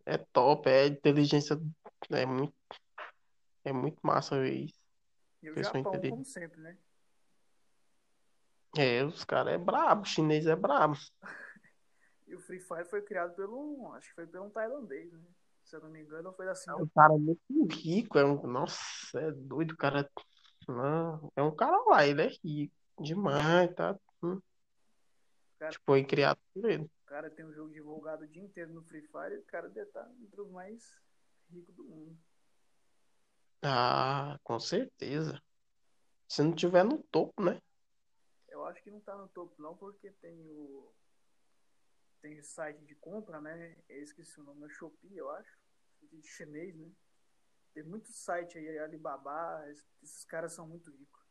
[SPEAKER 2] É top, é inteligência, é muito, é muito massa isso.
[SPEAKER 1] E o
[SPEAKER 2] Pessoa
[SPEAKER 1] Japão, como sempre, né?
[SPEAKER 2] É, os caras é brabo, o chinês é brabo.
[SPEAKER 1] E o Free Fire foi criado pelo. Acho que foi pelo um tailandês, né? Se eu não me engano, foi da
[SPEAKER 2] É um cara muito rico, é um, nossa, é doido, o cara, não, é um cara lá, ele é rico demais, tá? Hum.
[SPEAKER 1] Cara-
[SPEAKER 2] Tipo, foi criado por ele.
[SPEAKER 1] O cara tem um jogo divulgado o dia inteiro no Free Fire e o cara deve estar entre os mais ricos do mundo.
[SPEAKER 2] Ah, com certeza. Se não tiver no topo, né?
[SPEAKER 1] Eu acho que não tá no topo não, porque tem o. Tem o site de compra, né? Eu esqueci o nome, é Shopee, eu acho. De chinês, né? Tem muitos sites aí, Alibaba, es- esses caras são muito ricos.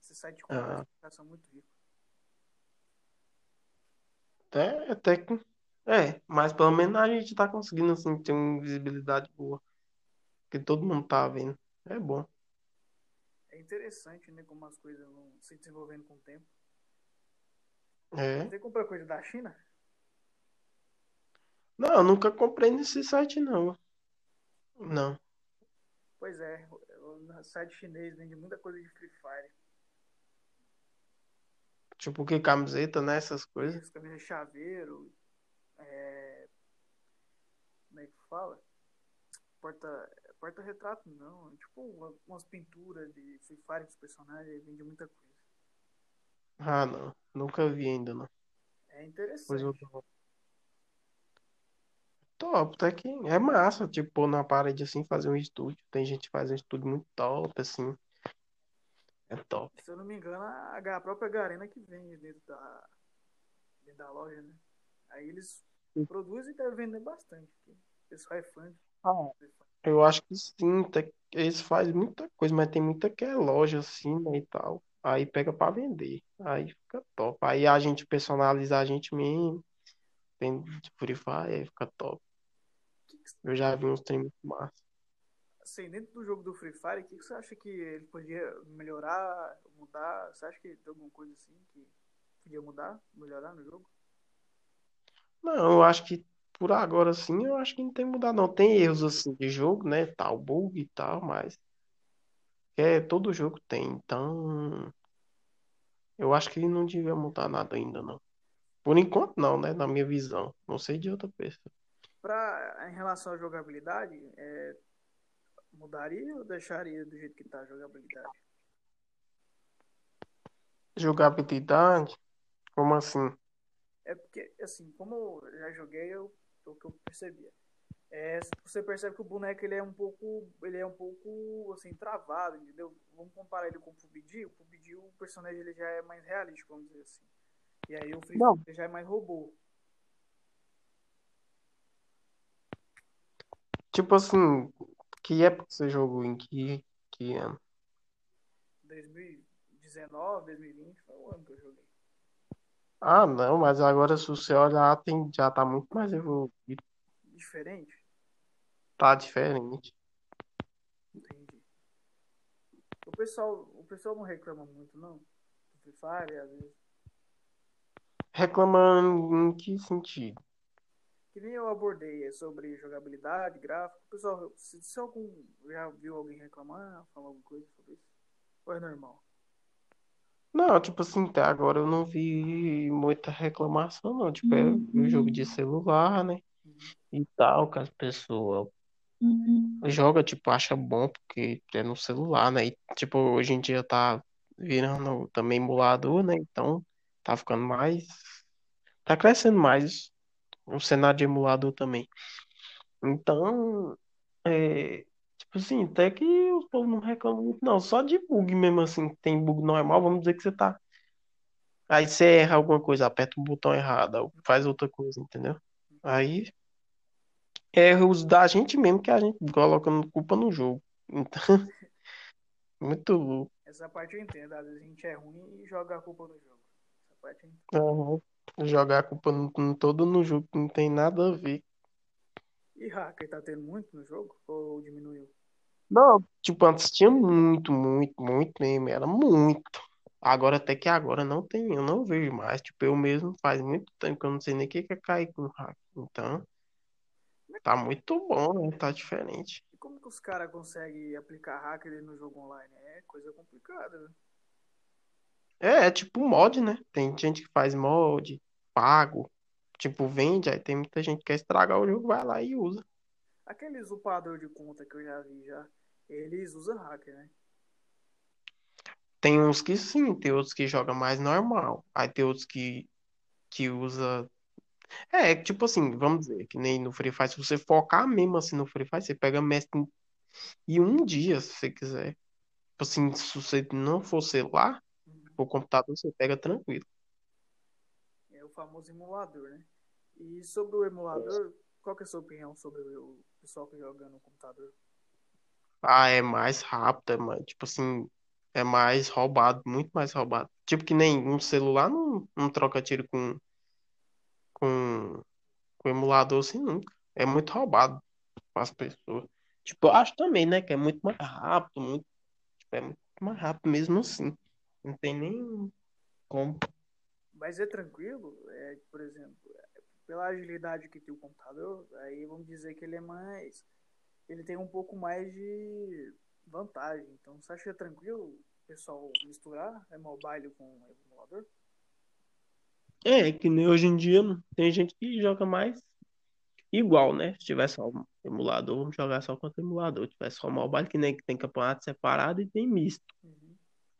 [SPEAKER 1] Esses sites de compra,
[SPEAKER 2] Ah.
[SPEAKER 1] caras são muito ricos.
[SPEAKER 2] Até, até que. É, mas pelo menos a gente tá conseguindo, assim, ter uma visibilidade boa. Porque todo mundo tá vendo. É bom.
[SPEAKER 1] É interessante, né? Como as coisas vão se desenvolvendo com o tempo.
[SPEAKER 2] É.
[SPEAKER 1] Você compra coisa da China?
[SPEAKER 2] Não, eu nunca comprei nesse site, não. Não.
[SPEAKER 1] Pois é, o o site chinês vende muita coisa de Free Fire.
[SPEAKER 2] Tipo, que camiseta, né? Essas coisas.
[SPEAKER 1] Isso, camisa de chaveiro, é... como é que fala? Porta, porta-retrato não, tipo uma- umas pinturas de Free Fire dos personagens, vende muita coisa.
[SPEAKER 2] Ah, não. Nunca vi ainda, não.
[SPEAKER 1] É
[SPEAKER 2] Pois
[SPEAKER 1] interessante.
[SPEAKER 2] eu dou. Top, até que é massa, tipo, pôr na parede assim, fazer um estúdio. Tem gente que faz um estúdio muito top, assim. É top.
[SPEAKER 1] Se eu não me engano, a, a própria Garena que vende dentro da, dentro da loja, né? Aí eles
[SPEAKER 2] Sim.
[SPEAKER 1] produzem e devem vender bastante. O pessoal é fã de
[SPEAKER 2] Ah, eu acho que sim, que eles fazem muita coisa, mas tem muita que é loja assim, né, e tal. Aí pega pra vender. Aí fica top. Aí a gente personaliza a gente mesmo. Tem de Fire, aí fica top. Eu já vi uns trem muito massa.
[SPEAKER 1] Assim, dentro do jogo do Free Fire, o que, você acha que ele podia melhorar, mudar? Você acha que tem alguma coisa assim que podia mudar, melhorar no jogo?
[SPEAKER 2] Não, eu acho que por agora sim, eu acho que não tem mudado não. Tem erros assim de jogo, né, tal, bug e tal, mas é todo jogo tem. Então, eu acho que não devia mudar nada ainda não. Por enquanto não, né, na minha visão. Não sei de outra pessoa.
[SPEAKER 1] Pra, em relação à jogabilidade, é, mudaria ou deixaria do jeito que tá a jogabilidade?
[SPEAKER 2] Jogabilidade, como assim?
[SPEAKER 1] É porque, assim, como eu já joguei, eu, o que eu percebia. É, você percebe que o boneco ele é um pouco, ele é um pouco assim travado, entendeu? Vamos comparar ele com o PUBG. O PUBG o personagem ele já é mais realístico, vamos dizer assim. E aí o Free. Fire já é mais robô.
[SPEAKER 2] Tipo assim, que época você jogou em que, que ano?
[SPEAKER 1] 2019, 2020, foi o ano que eu joguei.
[SPEAKER 2] Ah, não, mas agora se você olhar, tem, já tá muito mais evoluído.
[SPEAKER 1] Diferente?
[SPEAKER 2] Tá diferente.
[SPEAKER 1] Entendi. O pessoal, o pessoal não reclama muito, não? Do Free Fire, às vezes.
[SPEAKER 2] Reclamando em que sentido?
[SPEAKER 1] Que nem eu abordei é sobre jogabilidade, gráfico. Pessoal, se, se algum já viu alguém reclamar, falar alguma coisa sobre isso? Ou é normal?
[SPEAKER 2] Não, tipo assim, até agora eu não vi muita reclamação, não. Tipo, é um jogo de celular, né?
[SPEAKER 1] Uhum.
[SPEAKER 2] E tal, que as pessoas jogam, tipo, acha bom porque é no celular, né? E, tipo, hoje em dia tá virando também emulador, né? Então, tá ficando mais. Tá crescendo mais o cenário de emulador também. Então, é. Tipo assim, até que o povo não reclama muito, não. Só de bug mesmo, assim, tem bug normal, vamos dizer que você tá. Aí você erra alguma coisa, aperta o botão errado, faz outra coisa, entendeu? Aí é erros da gente mesmo que a gente coloca culpa no jogo. Então, muito louco.
[SPEAKER 1] Essa parte eu entendo. Às vezes a gente é ruim e joga a culpa no jogo. Essa parte eu entendo.
[SPEAKER 2] Aham. Jogar a culpa no, no- todo no jogo que não tem nada a ver.
[SPEAKER 1] E hacker tá tendo muito no jogo? Ou diminuiu?
[SPEAKER 2] Não, tipo, antes tinha muito, muito, muito mesmo, era muito. Agora, até que agora não tem, eu não vejo mais. Tipo, eu mesmo faz muito tempo que eu não sei nem o que que é cair com hack. Então, tá muito bom, né? Tá diferente.
[SPEAKER 1] E como que os caras conseguem aplicar hacker no jogo online? É coisa complicada, né?
[SPEAKER 2] É, é tipo mod, né? Tem gente que faz mod, pago, tipo, vende, aí tem muita gente que quer estragar o jogo, vai lá e usa.
[SPEAKER 1] Aqueles upador de conta que eu já vi já, eles usam hacker, né?
[SPEAKER 2] Tem uns que sim, tem outros que joga mais normal. Aí tem outros que, que usa. É, tipo assim, vamos dizer, que nem no Free Fire, se você focar mesmo assim no Free Fire, você pega mestre em- um dia, se você quiser. Tipo assim, se você não for celular,
[SPEAKER 1] Uhum.
[SPEAKER 2] O computador você pega tranquilo.
[SPEAKER 1] É o famoso emulador, né? E sobre o emulador, qual que é a sua opinião sobre o pessoal que joga no computador?
[SPEAKER 2] Ah, é mais rápido, é mais, tipo assim, é mais roubado, muito mais roubado. Tipo que nem um celular não, não troca tiro com, com, com emulador assim nunca. É muito roubado para as pessoas. Tipo, eu acho também, né, que é muito mais rápido, muito, tipo, é muito mais rápido mesmo assim. Não tem nem como.
[SPEAKER 1] Mas é tranquilo, é, por exemplo, é, pela agilidade que tem o computador, aí vamos dizer que ele é mais. Ele tem um pouco mais de vantagem. Então, você acha tranquilo o pessoal misturar é mobile com emulador?
[SPEAKER 2] É, que nem hoje em dia tem gente que joga mais igual, né? Se tiver só um emulador, vamos jogar só contra emulador. Se tiver só mobile, que nem que tem campeonato separado e tem misto.
[SPEAKER 1] Uhum.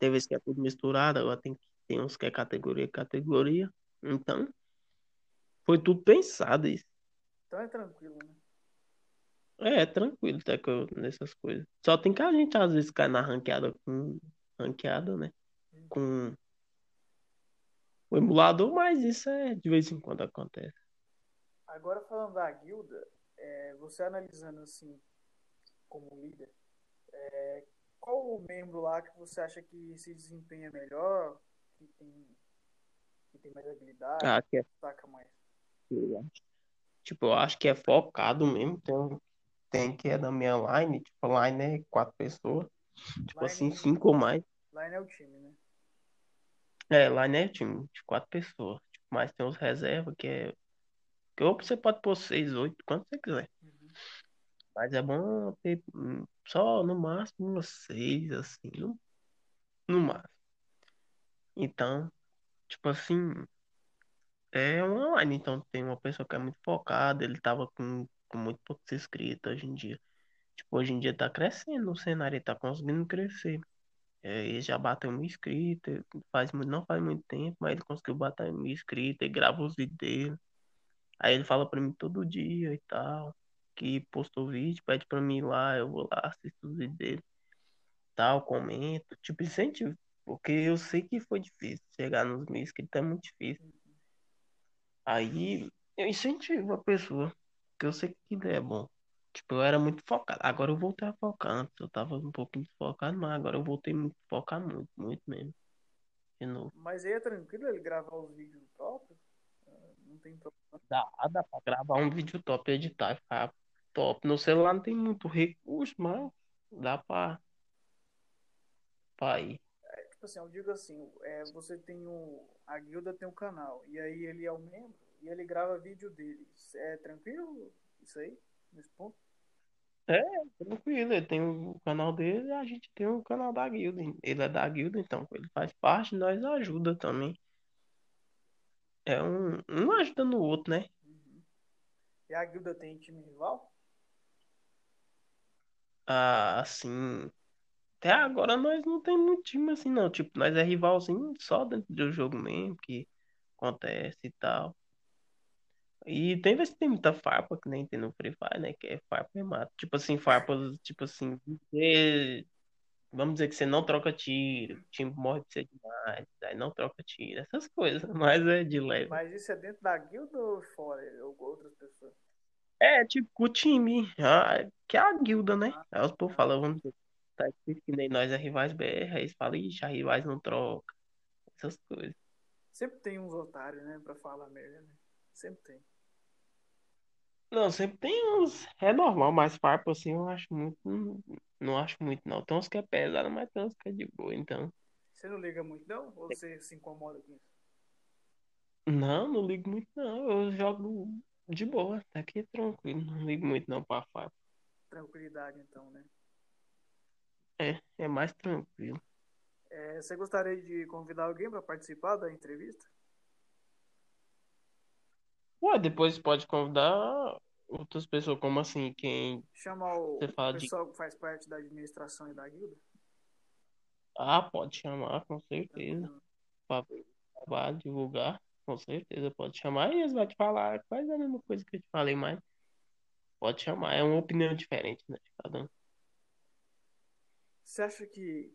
[SPEAKER 2] Tem vezes que é tudo misturado, agora tem, tem uns que é categoria, categoria. Então, foi tudo pensado isso.
[SPEAKER 1] Então é tranquilo, né?
[SPEAKER 2] É, é tranquilo até que eu- nessas coisas. Só tem que a gente às vezes cai na ranqueada com ranqueada, né? Com o emulador, mas isso é de vez em quando acontece.
[SPEAKER 1] Agora falando da guilda, é, você analisando assim como líder, é, qual o membro lá que você acha que se desempenha melhor, que tem, que tem mais habilidade,
[SPEAKER 2] Ah, que é,
[SPEAKER 1] destaca mais?
[SPEAKER 2] tipo, eu acho que é focado mesmo. Tem, tem que é da minha line, tipo, line é quatro pessoas. Tipo assim,
[SPEAKER 1] Line-
[SPEAKER 2] cinco ou mais.
[SPEAKER 1] Line é o time, né?
[SPEAKER 2] É, line é time de quatro pessoas. Tipo, mas tem os reservas que é. Que ou você pode pôr seis, oito, quanto você quiser.
[SPEAKER 1] Uhum.
[SPEAKER 2] Mas é bom ter hum, só no máximo umas seis, assim, no, no máximo. Então, tipo assim, é uma line. Então tem uma pessoa que é muito focada, ele tava com, com muito poucos inscritos hoje em dia. Tipo, hoje em dia tá crescendo o cenário, ele tá conseguindo crescer. É, ele já bateu mil inscritos, faz, não faz muito tempo, mas ele conseguiu bater mil inscritos, ele grava os vídeos dele. Aí ele fala pra mim todo dia e tal, que postou vídeo, pede pra mim ir lá, eu vou lá, assisto os vídeos dele, tal, comento, tipo, incentivo, porque eu sei que foi difícil, chegar nos mil inscritos é muito difícil. Aí eu incentivo a pessoa, porque eu sei que ele é bom. Tipo, eu era muito focado. Agora eu voltei a focar. Antes eu tava um pouquinho desfocado, mas agora eu voltei a focar muito, muito mesmo. De novo.
[SPEAKER 1] Mas aí é tranquilo ele gravar os vídeos próprios? Ah, Não tem problema.
[SPEAKER 2] Dá, dá pra gravar um vídeo top, editar e ficar top. No celular não tem muito recurso, mas dá pra, pra ir.
[SPEAKER 1] É, tipo assim, eu digo assim, é, você tem o. A guilda tem um canal, e aí ele é o membro, e ele grava vídeo dele. É tranquilo isso aí? Nesse ponto?
[SPEAKER 2] Tranquilo, ele tem o canal dele e a gente tem o canal da guilda. Ele é da guilda, então ele faz parte, nós ajuda também. É um, um ajuda no outro, né?
[SPEAKER 1] Uhum. E a guilda tem time rival?
[SPEAKER 2] Ah, assim. Até agora nós não tem muito time assim, não. Tipo, nós é rivalzinho só dentro do jogo mesmo, que acontece e tal. E tem vezes que tem muita farpa, que nem tem no Free Fire, né? Que é farpa e mata. Tipo assim, farpas, tipo assim, você- vamos dizer que você não troca tiro, o time morre de você demais, aí não troca tiro, essas coisas, mas é de leve.
[SPEAKER 1] Mas isso é dentro da guilda ou fora? Ou outras pessoas?
[SPEAKER 2] É, tipo, o time, ah, que é a guilda, né? Aí os povos falam, vamos dizer, tá escrito que nem nós é rivais BR, aí eles falam, ixi, a rivais não troca, essas coisas.
[SPEAKER 1] Sempre tem uns otários, né? Pra falar merda, né? Sempre tem.
[SPEAKER 2] Não, sempre tem uns. É normal, mas farpa assim eu acho muito. Não, não acho muito, não. Tem uns que é pesado, mas tem uns que é de boa, então.
[SPEAKER 1] Você não liga muito, não? Ou você se incomoda com isso?
[SPEAKER 2] Não, não ligo muito, não. Eu jogo de boa, tá aqui tranquilo. Não ligo muito, não, pra farpa.
[SPEAKER 1] Tranquilidade, então, né?
[SPEAKER 2] É, é mais tranquilo.
[SPEAKER 1] É, você gostaria de convidar alguém pra participar da entrevista?
[SPEAKER 2] Ué, depois pode convidar outras pessoas, como assim, quem.
[SPEAKER 1] Chamar o
[SPEAKER 2] Você fala de-
[SPEAKER 1] pessoal que faz parte da administração e da guilda?
[SPEAKER 2] Ah, pode chamar, com certeza.
[SPEAKER 1] Tranquilo.
[SPEAKER 2] Pra pra divulgar, com certeza pode chamar e eles vão te falar quase a mesma coisa que eu te falei, mas pode chamar. É uma opinião diferente, né, de cada um.
[SPEAKER 1] Você acha que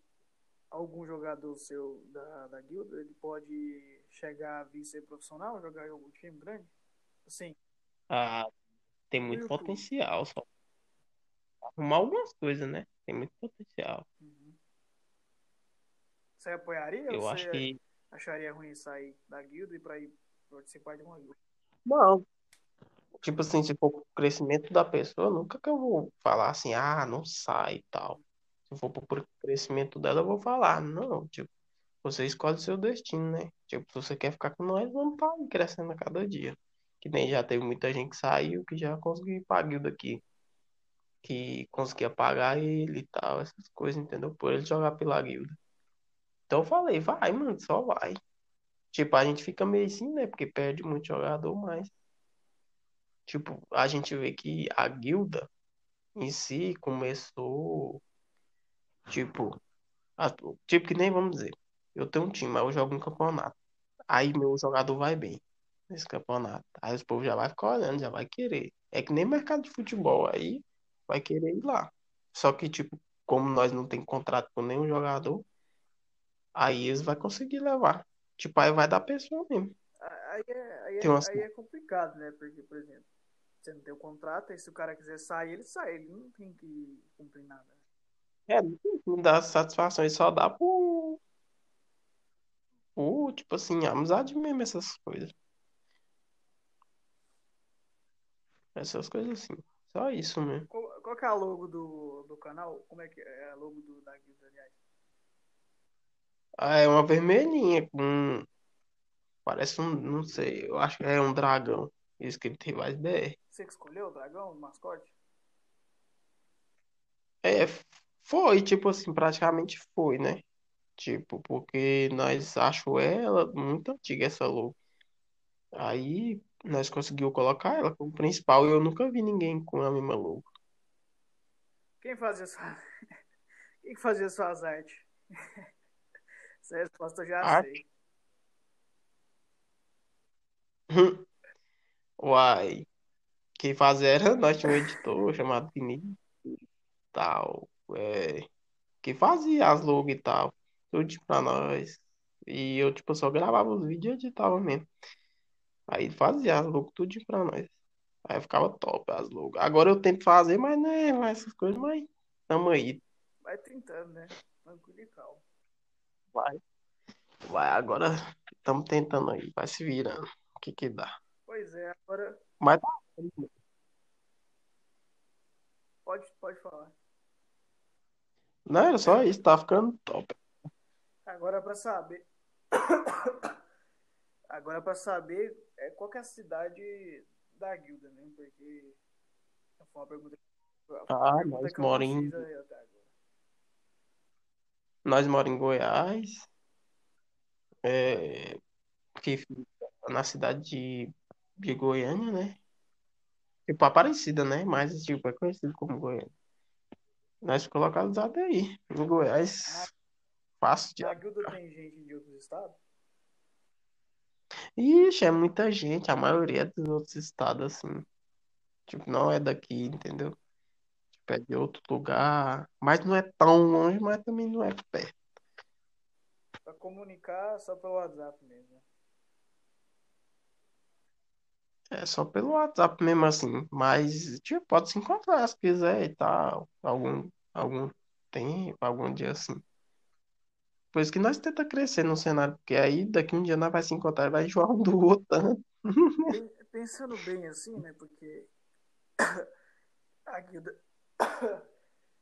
[SPEAKER 1] algum jogador seu da, da guilda ele pode chegar a vir ser profissional, jogar em algum time grande? Assim,
[SPEAKER 2] Ah, tem muito
[SPEAKER 1] YouTube.
[SPEAKER 2] potencial, só arrumar algumas coisas, né? Tem muito potencial.
[SPEAKER 1] uhum. você apoiaria
[SPEAKER 2] Eu
[SPEAKER 1] ou
[SPEAKER 2] acho
[SPEAKER 1] você
[SPEAKER 2] que.
[SPEAKER 1] Acharia ruim sair da guilda e para ir participar de uma guilda?
[SPEAKER 2] Não. Tipo assim, se for pro crescimento da pessoa, nunca que eu vou falar assim, ah, não sai e tal. Se for pro crescimento dela, eu vou falar, não, tipo, você escolhe o seu destino, né? Tipo, se você quer ficar com nós, vamos estar aí crescendo a cada dia. Que nem já teve muita gente que saiu, que já conseguiu ir pra guilda aqui. Que conseguia pagar ele e tal, essas coisas, entendeu? Por ele jogar pela guilda. Então eu falei, vai, mano, só vai. Tipo, a gente fica meio assim, né? Porque perde muito jogador, mas. Tipo, a gente vê que a guilda em si começou. Tipo, a- tipo que nem vamos dizer. Eu tenho um time, aí eu jogo um campeonato. Aí meu jogador vai bem nesse campeonato. Aí os povos já vai ficar olhando, já vai querer. É que nem mercado de futebol, aí vai querer ir lá. Só que, tipo, como nós não tem contrato com nenhum jogador, aí eles vão conseguir levar. Tipo, aí vai dar pessoa mesmo.
[SPEAKER 1] Aí é, aí, é,
[SPEAKER 2] umas-
[SPEAKER 1] aí é complicado, né? Porque, por exemplo, você não tem o contrato, aí se o cara quiser sair, ele sai, ele não tem que cumprir nada.
[SPEAKER 2] É, não dá satisfação, ele só dá por, por, tipo assim, amizade mesmo, essas coisas. Essas coisas assim. Só isso mesmo.
[SPEAKER 1] Qual, qual que é a logo do, do canal? Como é que é a logo do, da guilda, aliás?
[SPEAKER 2] Ah, é uma vermelhinha com. Parece um. Não sei, eu acho que é um dragão. Escrito Rivais BR.
[SPEAKER 1] Você que escolheu o dragão, o mascote?
[SPEAKER 2] É, foi, tipo assim, praticamente foi, né? Tipo, porque nós achamos ela muito antiga, essa logo. Aí nós conseguimos colocar ela como principal e eu nunca vi ninguém com a mesma logo.
[SPEAKER 1] Quem fazia sua... Quem que fazia suas artes? Essa resposta eu já
[SPEAKER 2] Arte?
[SPEAKER 1] sei.
[SPEAKER 2] Uai, quem fazia era nós tínhamos um editor chamado Vinícius e tal. É, que fazia as logos e tal. Tudo pra nós. E eu, tipo, só gravava os vídeos e editava mesmo. Aí fazia as logos tudo pra nós. Aí ficava top as logos. Agora eu tento fazer, mas não é mais essas coisas, mas tamo aí.
[SPEAKER 1] Vai tentando, né? Tranquilo e calmo.
[SPEAKER 2] Vai. Vai, agora estamos tentando aí, vai se virando. O que que dá?
[SPEAKER 1] Pois é, agora
[SPEAKER 2] Mas tá.
[SPEAKER 1] pode, pode falar.
[SPEAKER 2] Não, era só isso, tá ficando top.
[SPEAKER 1] Agora para saber. Agora para saber é, qual é a cidade da guilda, né? Porque foi uma pergunta, foi uma
[SPEAKER 2] Ah,
[SPEAKER 1] pergunta que eu não
[SPEAKER 2] moramos em,
[SPEAKER 1] fiz aí até agora.
[SPEAKER 2] Nós moramos em Goiás, é, que fica na cidade de, de Goiânia, né? Tipo, Aparecida, né? Mas, tipo, é conhecido como Goiânia. Nós ficamos localizados aí, em Goiás, fácil de...
[SPEAKER 1] na guilda tem gente de outros estados?
[SPEAKER 2] Ixi, é muita gente, a maioria dos outros estados, assim, tipo, não é daqui, entendeu? É de outro lugar, mas não é tão longe, mas também não é perto.
[SPEAKER 1] Para comunicar só pelo WhatsApp mesmo. né?
[SPEAKER 2] É só pelo WhatsApp mesmo, assim, mas, tipo, pode se encontrar se quiser e tal, algum, algum tempo, algum dia, assim. Por isso que nós tenta crescer no cenário, porque aí daqui um dia nós vai se encontrar e vai enjoar um do outro.
[SPEAKER 1] Pen- Pensando bem assim, né? Porque a guilda.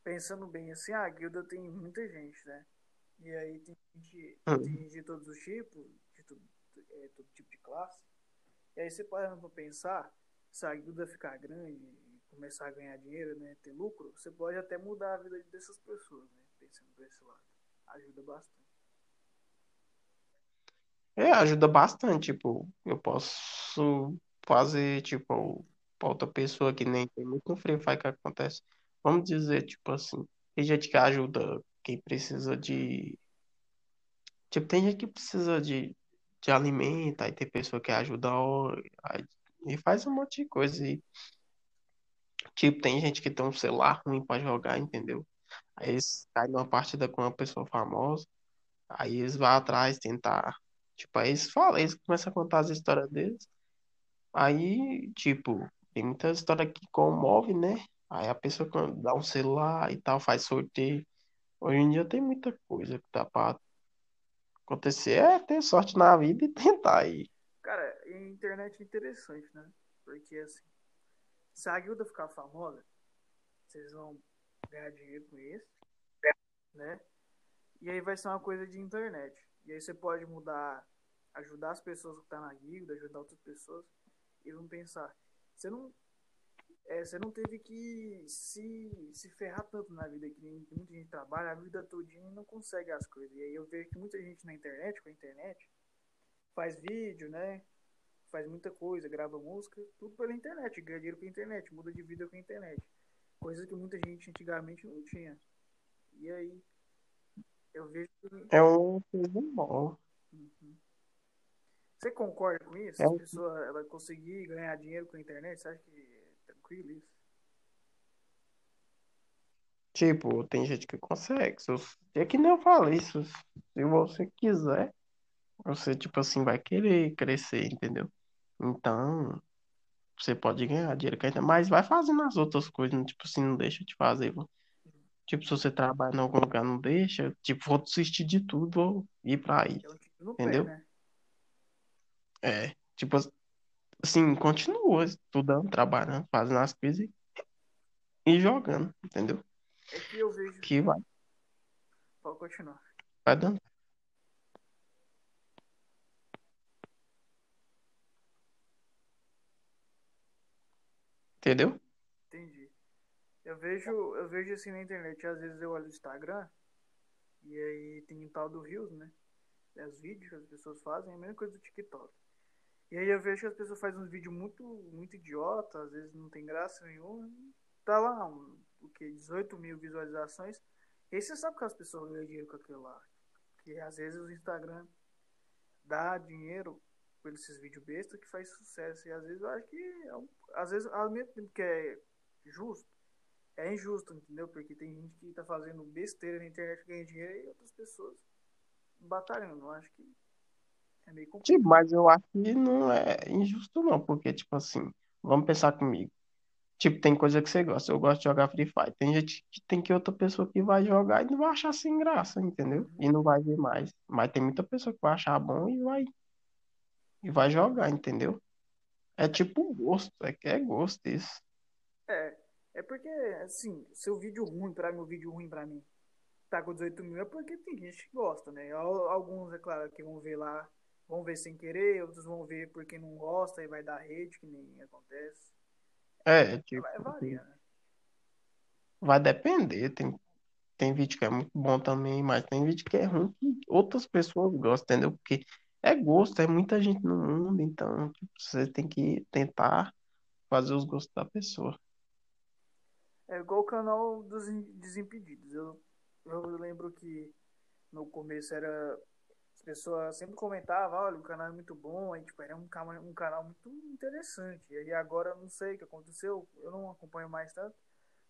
[SPEAKER 1] Pensando bem assim, a guilda tem muita gente, né? E aí tem gente, tem gente de todos os tipos, de todo, é, todo tipo de classe. E aí você parando pra pensar, se a guilda ficar grande e começar a ganhar dinheiro, né? Ter lucro, você pode até mudar a vida dessas pessoas, né? Pensando por esse lado. Ajuda bastante.
[SPEAKER 2] É, ajuda bastante, tipo, eu posso fazer, tipo, pra outra pessoa que nem tem muito no Free Fire que acontece. Vamos dizer, tipo assim, tem gente que ajuda quem precisa de, tipo, tem gente que precisa de, de alimento, aí tem pessoa que ajuda aí, e faz um monte de coisa. E, tipo, tem gente que tem um celular ruim pra jogar, entendeu? Aí eles caem numa partida com uma pessoa famosa, aí eles vão atrás tentar, tipo, aí eles falam, eles começam a contar as histórias deles. Aí, tipo, tem muita história que comove, né? Aí a pessoa dá um celular e tal, faz sorteio. Hoje em dia tem muita coisa que dá pra acontecer. É ter sorte na vida e tentar aí.
[SPEAKER 1] Cara, a internet é interessante, né? Porque assim, se a guilda ficar famosa, vocês vão ganhar dinheiro com isso, né? E aí vai ser uma coisa de internet. E aí você pode mudar, ajudar as pessoas que estão na guilda, ajudar outras pessoas. E vão pensar, você não, é, você não teve que se, se ferrar tanto na vida, que nem- que muita gente trabalha a vida todinha e não consegue as coisas. E aí eu vejo que muita gente na internet, com a internet, faz vídeo, né? Faz muita coisa, grava música, tudo pela internet, ganha dinheiro com a internet, muda de vida com a internet. Coisa que muita gente antigamente não tinha. E aí, eu vejo que.
[SPEAKER 2] É um bom.
[SPEAKER 1] Uhum. Você concorda com isso?
[SPEAKER 2] É
[SPEAKER 1] A pessoa ela conseguir ganhar dinheiro com a internet, você acha que tranquilo isso?
[SPEAKER 2] Tipo, tem gente que consegue. Se você- É que nem eu falei, se se você quiser, você, tipo assim, vai querer crescer, entendeu? Então, você pode ganhar dinheiro com a internet, mas vai fazendo as outras coisas, né? tipo assim, não deixa de fazer. Tipo, se você trabalha em algum lugar, não deixa. Tipo, vou desistir de tudo, vou ir pra
[SPEAKER 1] Que tiro no pé,
[SPEAKER 2] Entendeu?
[SPEAKER 1] né?
[SPEAKER 2] É. Tipo, assim, continua estudando, trabalhando, fazendo as coisas e jogando, entendeu?
[SPEAKER 1] É que eu vejo.
[SPEAKER 2] Que vai,
[SPEAKER 1] Pode continuar.
[SPEAKER 2] vai dando. Entendeu?
[SPEAKER 1] Entendi. Eu vejo, eu vejo assim na internet, às vezes eu olho o Instagram e aí tem o tal do Reels, né? É os vídeos que as pessoas fazem, é a mesma coisa do TikTok. E aí eu vejo que as pessoas fazem uns vídeos muito, muito idiota, às vezes não tem graça nenhuma. Tá lá, um, o que? 18 mil visualizações. E você sabe que as pessoas ganham dinheiro com aquilo lá. Que às vezes o Instagram dá dinheiro por esses vídeos besta que faz sucesso. E às vezes eu acho que, é um- às vezes, ao mesmo tempo que é justo, é injusto, entendeu? Porque tem gente que tá fazendo besteira na internet ganha dinheiro e outras pessoas batalhando. Eu acho que é meio
[SPEAKER 2] Tipo, mas eu acho que não é injusto, não, porque, tipo assim, vamos pensar comigo. Tipo, tem coisa que você gosta. Eu gosto de jogar Free Fire. Tem gente que tem que outra pessoa que vai jogar e não vai achar sem graça, entendeu? E não vai ver mais. Mas tem muita pessoa que vai achar bom e vai e vai jogar, entendeu? É tipo gosto, é que é gosto isso.
[SPEAKER 1] É, é porque, assim, seu vídeo ruim pra mim, o vídeo ruim pra mim, tá com 18 mil, é porque tem gente que gosta, né? Alguns, é claro, que vão ver lá, vão ver sem querer, outros vão ver porque não gosta e vai dar rede, que nem acontece.
[SPEAKER 2] É, tipo,
[SPEAKER 1] Vai varia, né?
[SPEAKER 2] vai depender. Tem, tem vídeo que é muito bom também, mas tem vídeo que é ruim que outras pessoas gostam, entendeu? Porque é gosto, é muita gente no mundo, então tipo, você tem que tentar fazer os gostos da pessoa.
[SPEAKER 1] É igual o canal dos Desimpedidos. Eu, eu lembro que no começo era. As pessoas sempre comentavam, olha, o canal é muito bom, aí, tipo, era um, cama- um canal muito interessante. E agora não sei o que aconteceu, eu não acompanho mais tanto.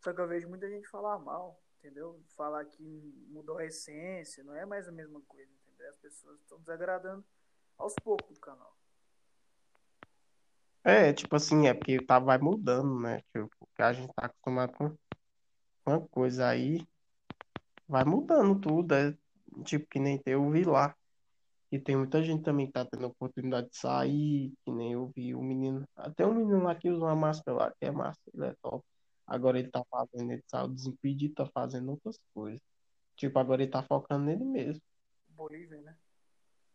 [SPEAKER 1] Só que eu vejo muita gente falar mal, entendeu? Falar que mudou a essência, não é mais a mesma coisa, entendeu? As pessoas estão desagradando aos poucos do canal.
[SPEAKER 2] É, tipo assim, é porque tá, vai mudando, né? Tipo, porque a gente tá acostumado com uma coisa aí, vai mudando tudo. É tipo que nem eu vi lá. E tem muita gente também que tá tendo oportunidade de sair, que nem eu vi o menino. Até um menino lá que usa uma máscara lá, que é massa, ele é top. Agora ele tá fazendo, ele saiu desimpedido, tá fazendo outras coisas. Tipo, agora ele tá focando nele mesmo.
[SPEAKER 1] Bolívia, né?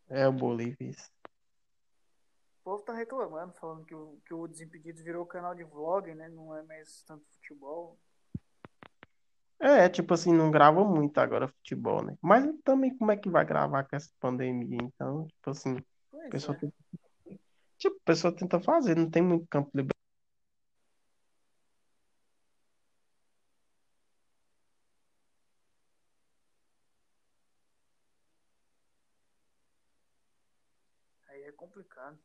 [SPEAKER 2] É o Bolívia. isso.
[SPEAKER 1] O povo tá reclamando, falando que o, que o Desimpedidos virou canal de vlog, né? Não é mais tanto futebol.
[SPEAKER 2] É, tipo assim, não grava muito agora futebol, né? Mas também como é que vai gravar com essa pandemia? Então, tipo assim, a
[SPEAKER 1] Pois
[SPEAKER 2] pessoa
[SPEAKER 1] é.
[SPEAKER 2] tenta, tipo, a pessoa tenta fazer, não tem muito campo liberado.
[SPEAKER 1] Aí é complicado.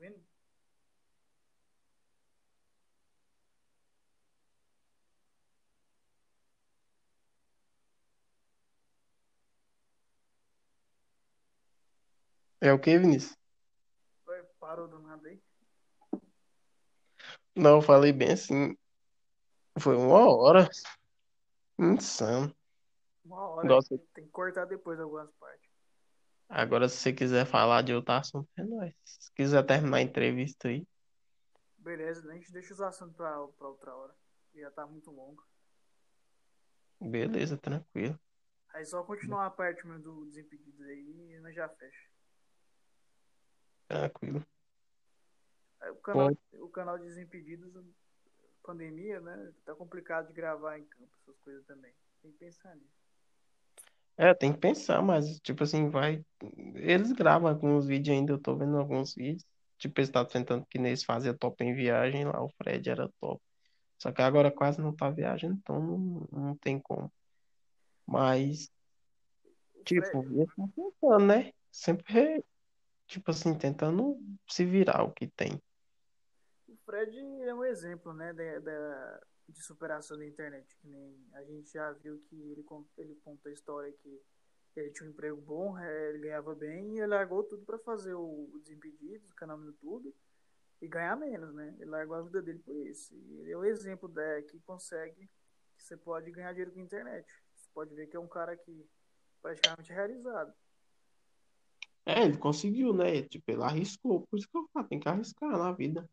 [SPEAKER 1] Ouvindo?
[SPEAKER 2] É o que, Vinícius?
[SPEAKER 1] Ué, Parou do nada aí.
[SPEAKER 2] Não, eu falei bem assim, foi uma hora. Insano.
[SPEAKER 1] Uma hora.
[SPEAKER 2] Gosto.
[SPEAKER 1] Tem que cortar depois algumas partes.
[SPEAKER 2] Agora, se você quiser falar de outro assunto, é nóis. Se quiser terminar a entrevista aí,
[SPEAKER 1] Beleza, a gente deixa os assuntos pra, pra outra hora. Já tá muito longo.
[SPEAKER 2] beleza, tranquilo.
[SPEAKER 1] Aí só continuar a parte do Desimpedidos aí e nós já fecha.
[SPEAKER 2] Tranquilo.
[SPEAKER 1] Aí o canal, o canal Desimpedidos, pandemia, né? Tá complicado de gravar em campo, essas coisas também. Tem que pensar nisso.
[SPEAKER 2] É, tem que pensar, mas, tipo assim, vai. Eles gravam alguns vídeos ainda, eu tô vendo alguns vídeos. Tipo, eles estavam tentando que eles faziam top em viagem lá, o Fred era top. Só que agora quase não tá viajando, então não, não tem como. Mas, tipo, eles estão tentando, né? Sempre, tipo assim, tentando se virar o que tem.
[SPEAKER 1] O Fred é um exemplo, né, da, da- de superação da internet. Que nem a gente já viu que ele, ele conta a história que ele tinha um emprego bom, eh, ele ganhava bem e ele largou tudo para fazer o Desimpedidos, o canal no YouTube, e ganhar menos, né? Ele largou a vida dele por isso. E ele é o exemplo da, que consegue, que você pode ganhar dinheiro com a internet. Você pode ver que é um cara que praticamente é realizado.
[SPEAKER 2] É, ele conseguiu, né? Tipo, ele arriscou. Por isso que eu falo, tem que arriscar na vida.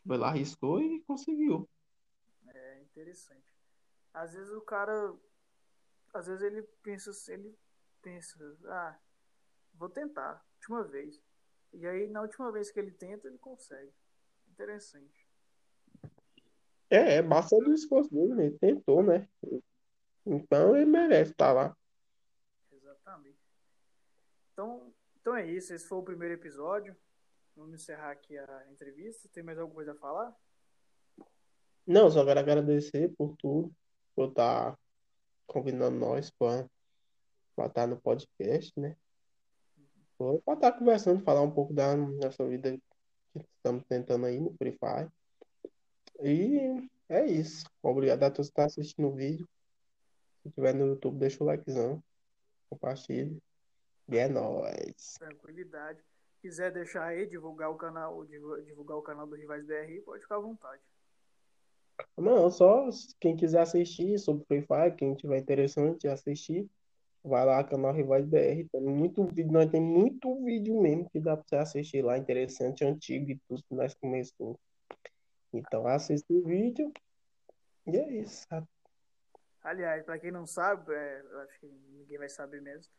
[SPEAKER 2] Tipo, ele arriscou e conseguiu.
[SPEAKER 1] Interessante. Às vezes o cara. Às vezes ele pensa. Ele pensa, ah, vou tentar, última vez. E aí na última vez que ele tenta, ele consegue. Interessante.
[SPEAKER 2] É, é basta do esforço dele, né? Ele tentou, né? Então ele merece estar lá.
[SPEAKER 1] Exatamente. Então, então é isso. Esse foi o primeiro episódio. Vamos encerrar aqui a entrevista. Tem mais alguma coisa a falar?
[SPEAKER 2] Não, só quero agradecer por tudo, por estar convidando nós para estar no podcast, né? Para estar conversando, falar um pouco da nossa vida que estamos tentando aí no Free Fire. E é isso. Obrigado a todos que estão assistindo o vídeo. Se tiver no YouTube, deixa o likezão. Compartilhe. E é nóis.
[SPEAKER 1] Tranquilidade. Quiser deixar aí, divulgar o canal, divulgar o canal do Rivais BR, pode ficar à vontade.
[SPEAKER 2] Não, só quem quiser assistir sobre Free Fire, quem tiver interessante assistir, vai lá canal Rivais BR. Tem muito vídeo, nós tem muito vídeo mesmo que dá pra você assistir lá, interessante, antigo e tudo que nós começamos. Então assista o vídeo e é isso.
[SPEAKER 1] Aliás, para quem não sabe, é, acho que ninguém vai saber mesmo,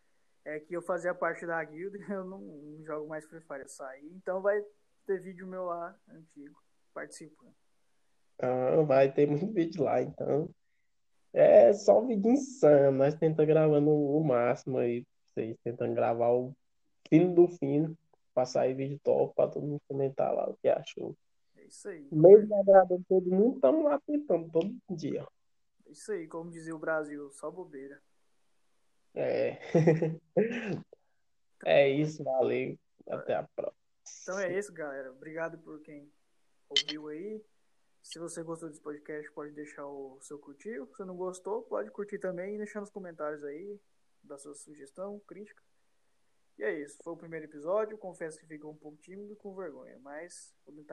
[SPEAKER 1] é que eu fazia parte da guilda eu não, não jogo mais Free Fire, eu saí. Então vai ter vídeo meu lá, antigo, participando.
[SPEAKER 2] Ah, vai ter muito vídeo lá, então. É só vídeo insano. Nós tentamos gravando o máximo aí. Vocês tentando gravar o fino do fino. Pra sair vídeo top, pra todo mundo comentar lá o que achou.
[SPEAKER 1] É isso aí.
[SPEAKER 2] Mesmo agradando todo mundo, estamos lá tentando todo dia.
[SPEAKER 1] É isso aí, como dizia o Brasil, só bobeira.
[SPEAKER 2] É. é isso, valeu. Até a próxima.
[SPEAKER 1] Então é isso, galera. Obrigado por quem ouviu aí. Se você gostou desse podcast, pode deixar o seu curtir. Se não gostou, pode curtir também e deixar nos comentários aí da sua sugestão, crítica. E é isso. Foi o primeiro episódio. Confesso que ficou um pouco tímido com vergonha, mas vou tentar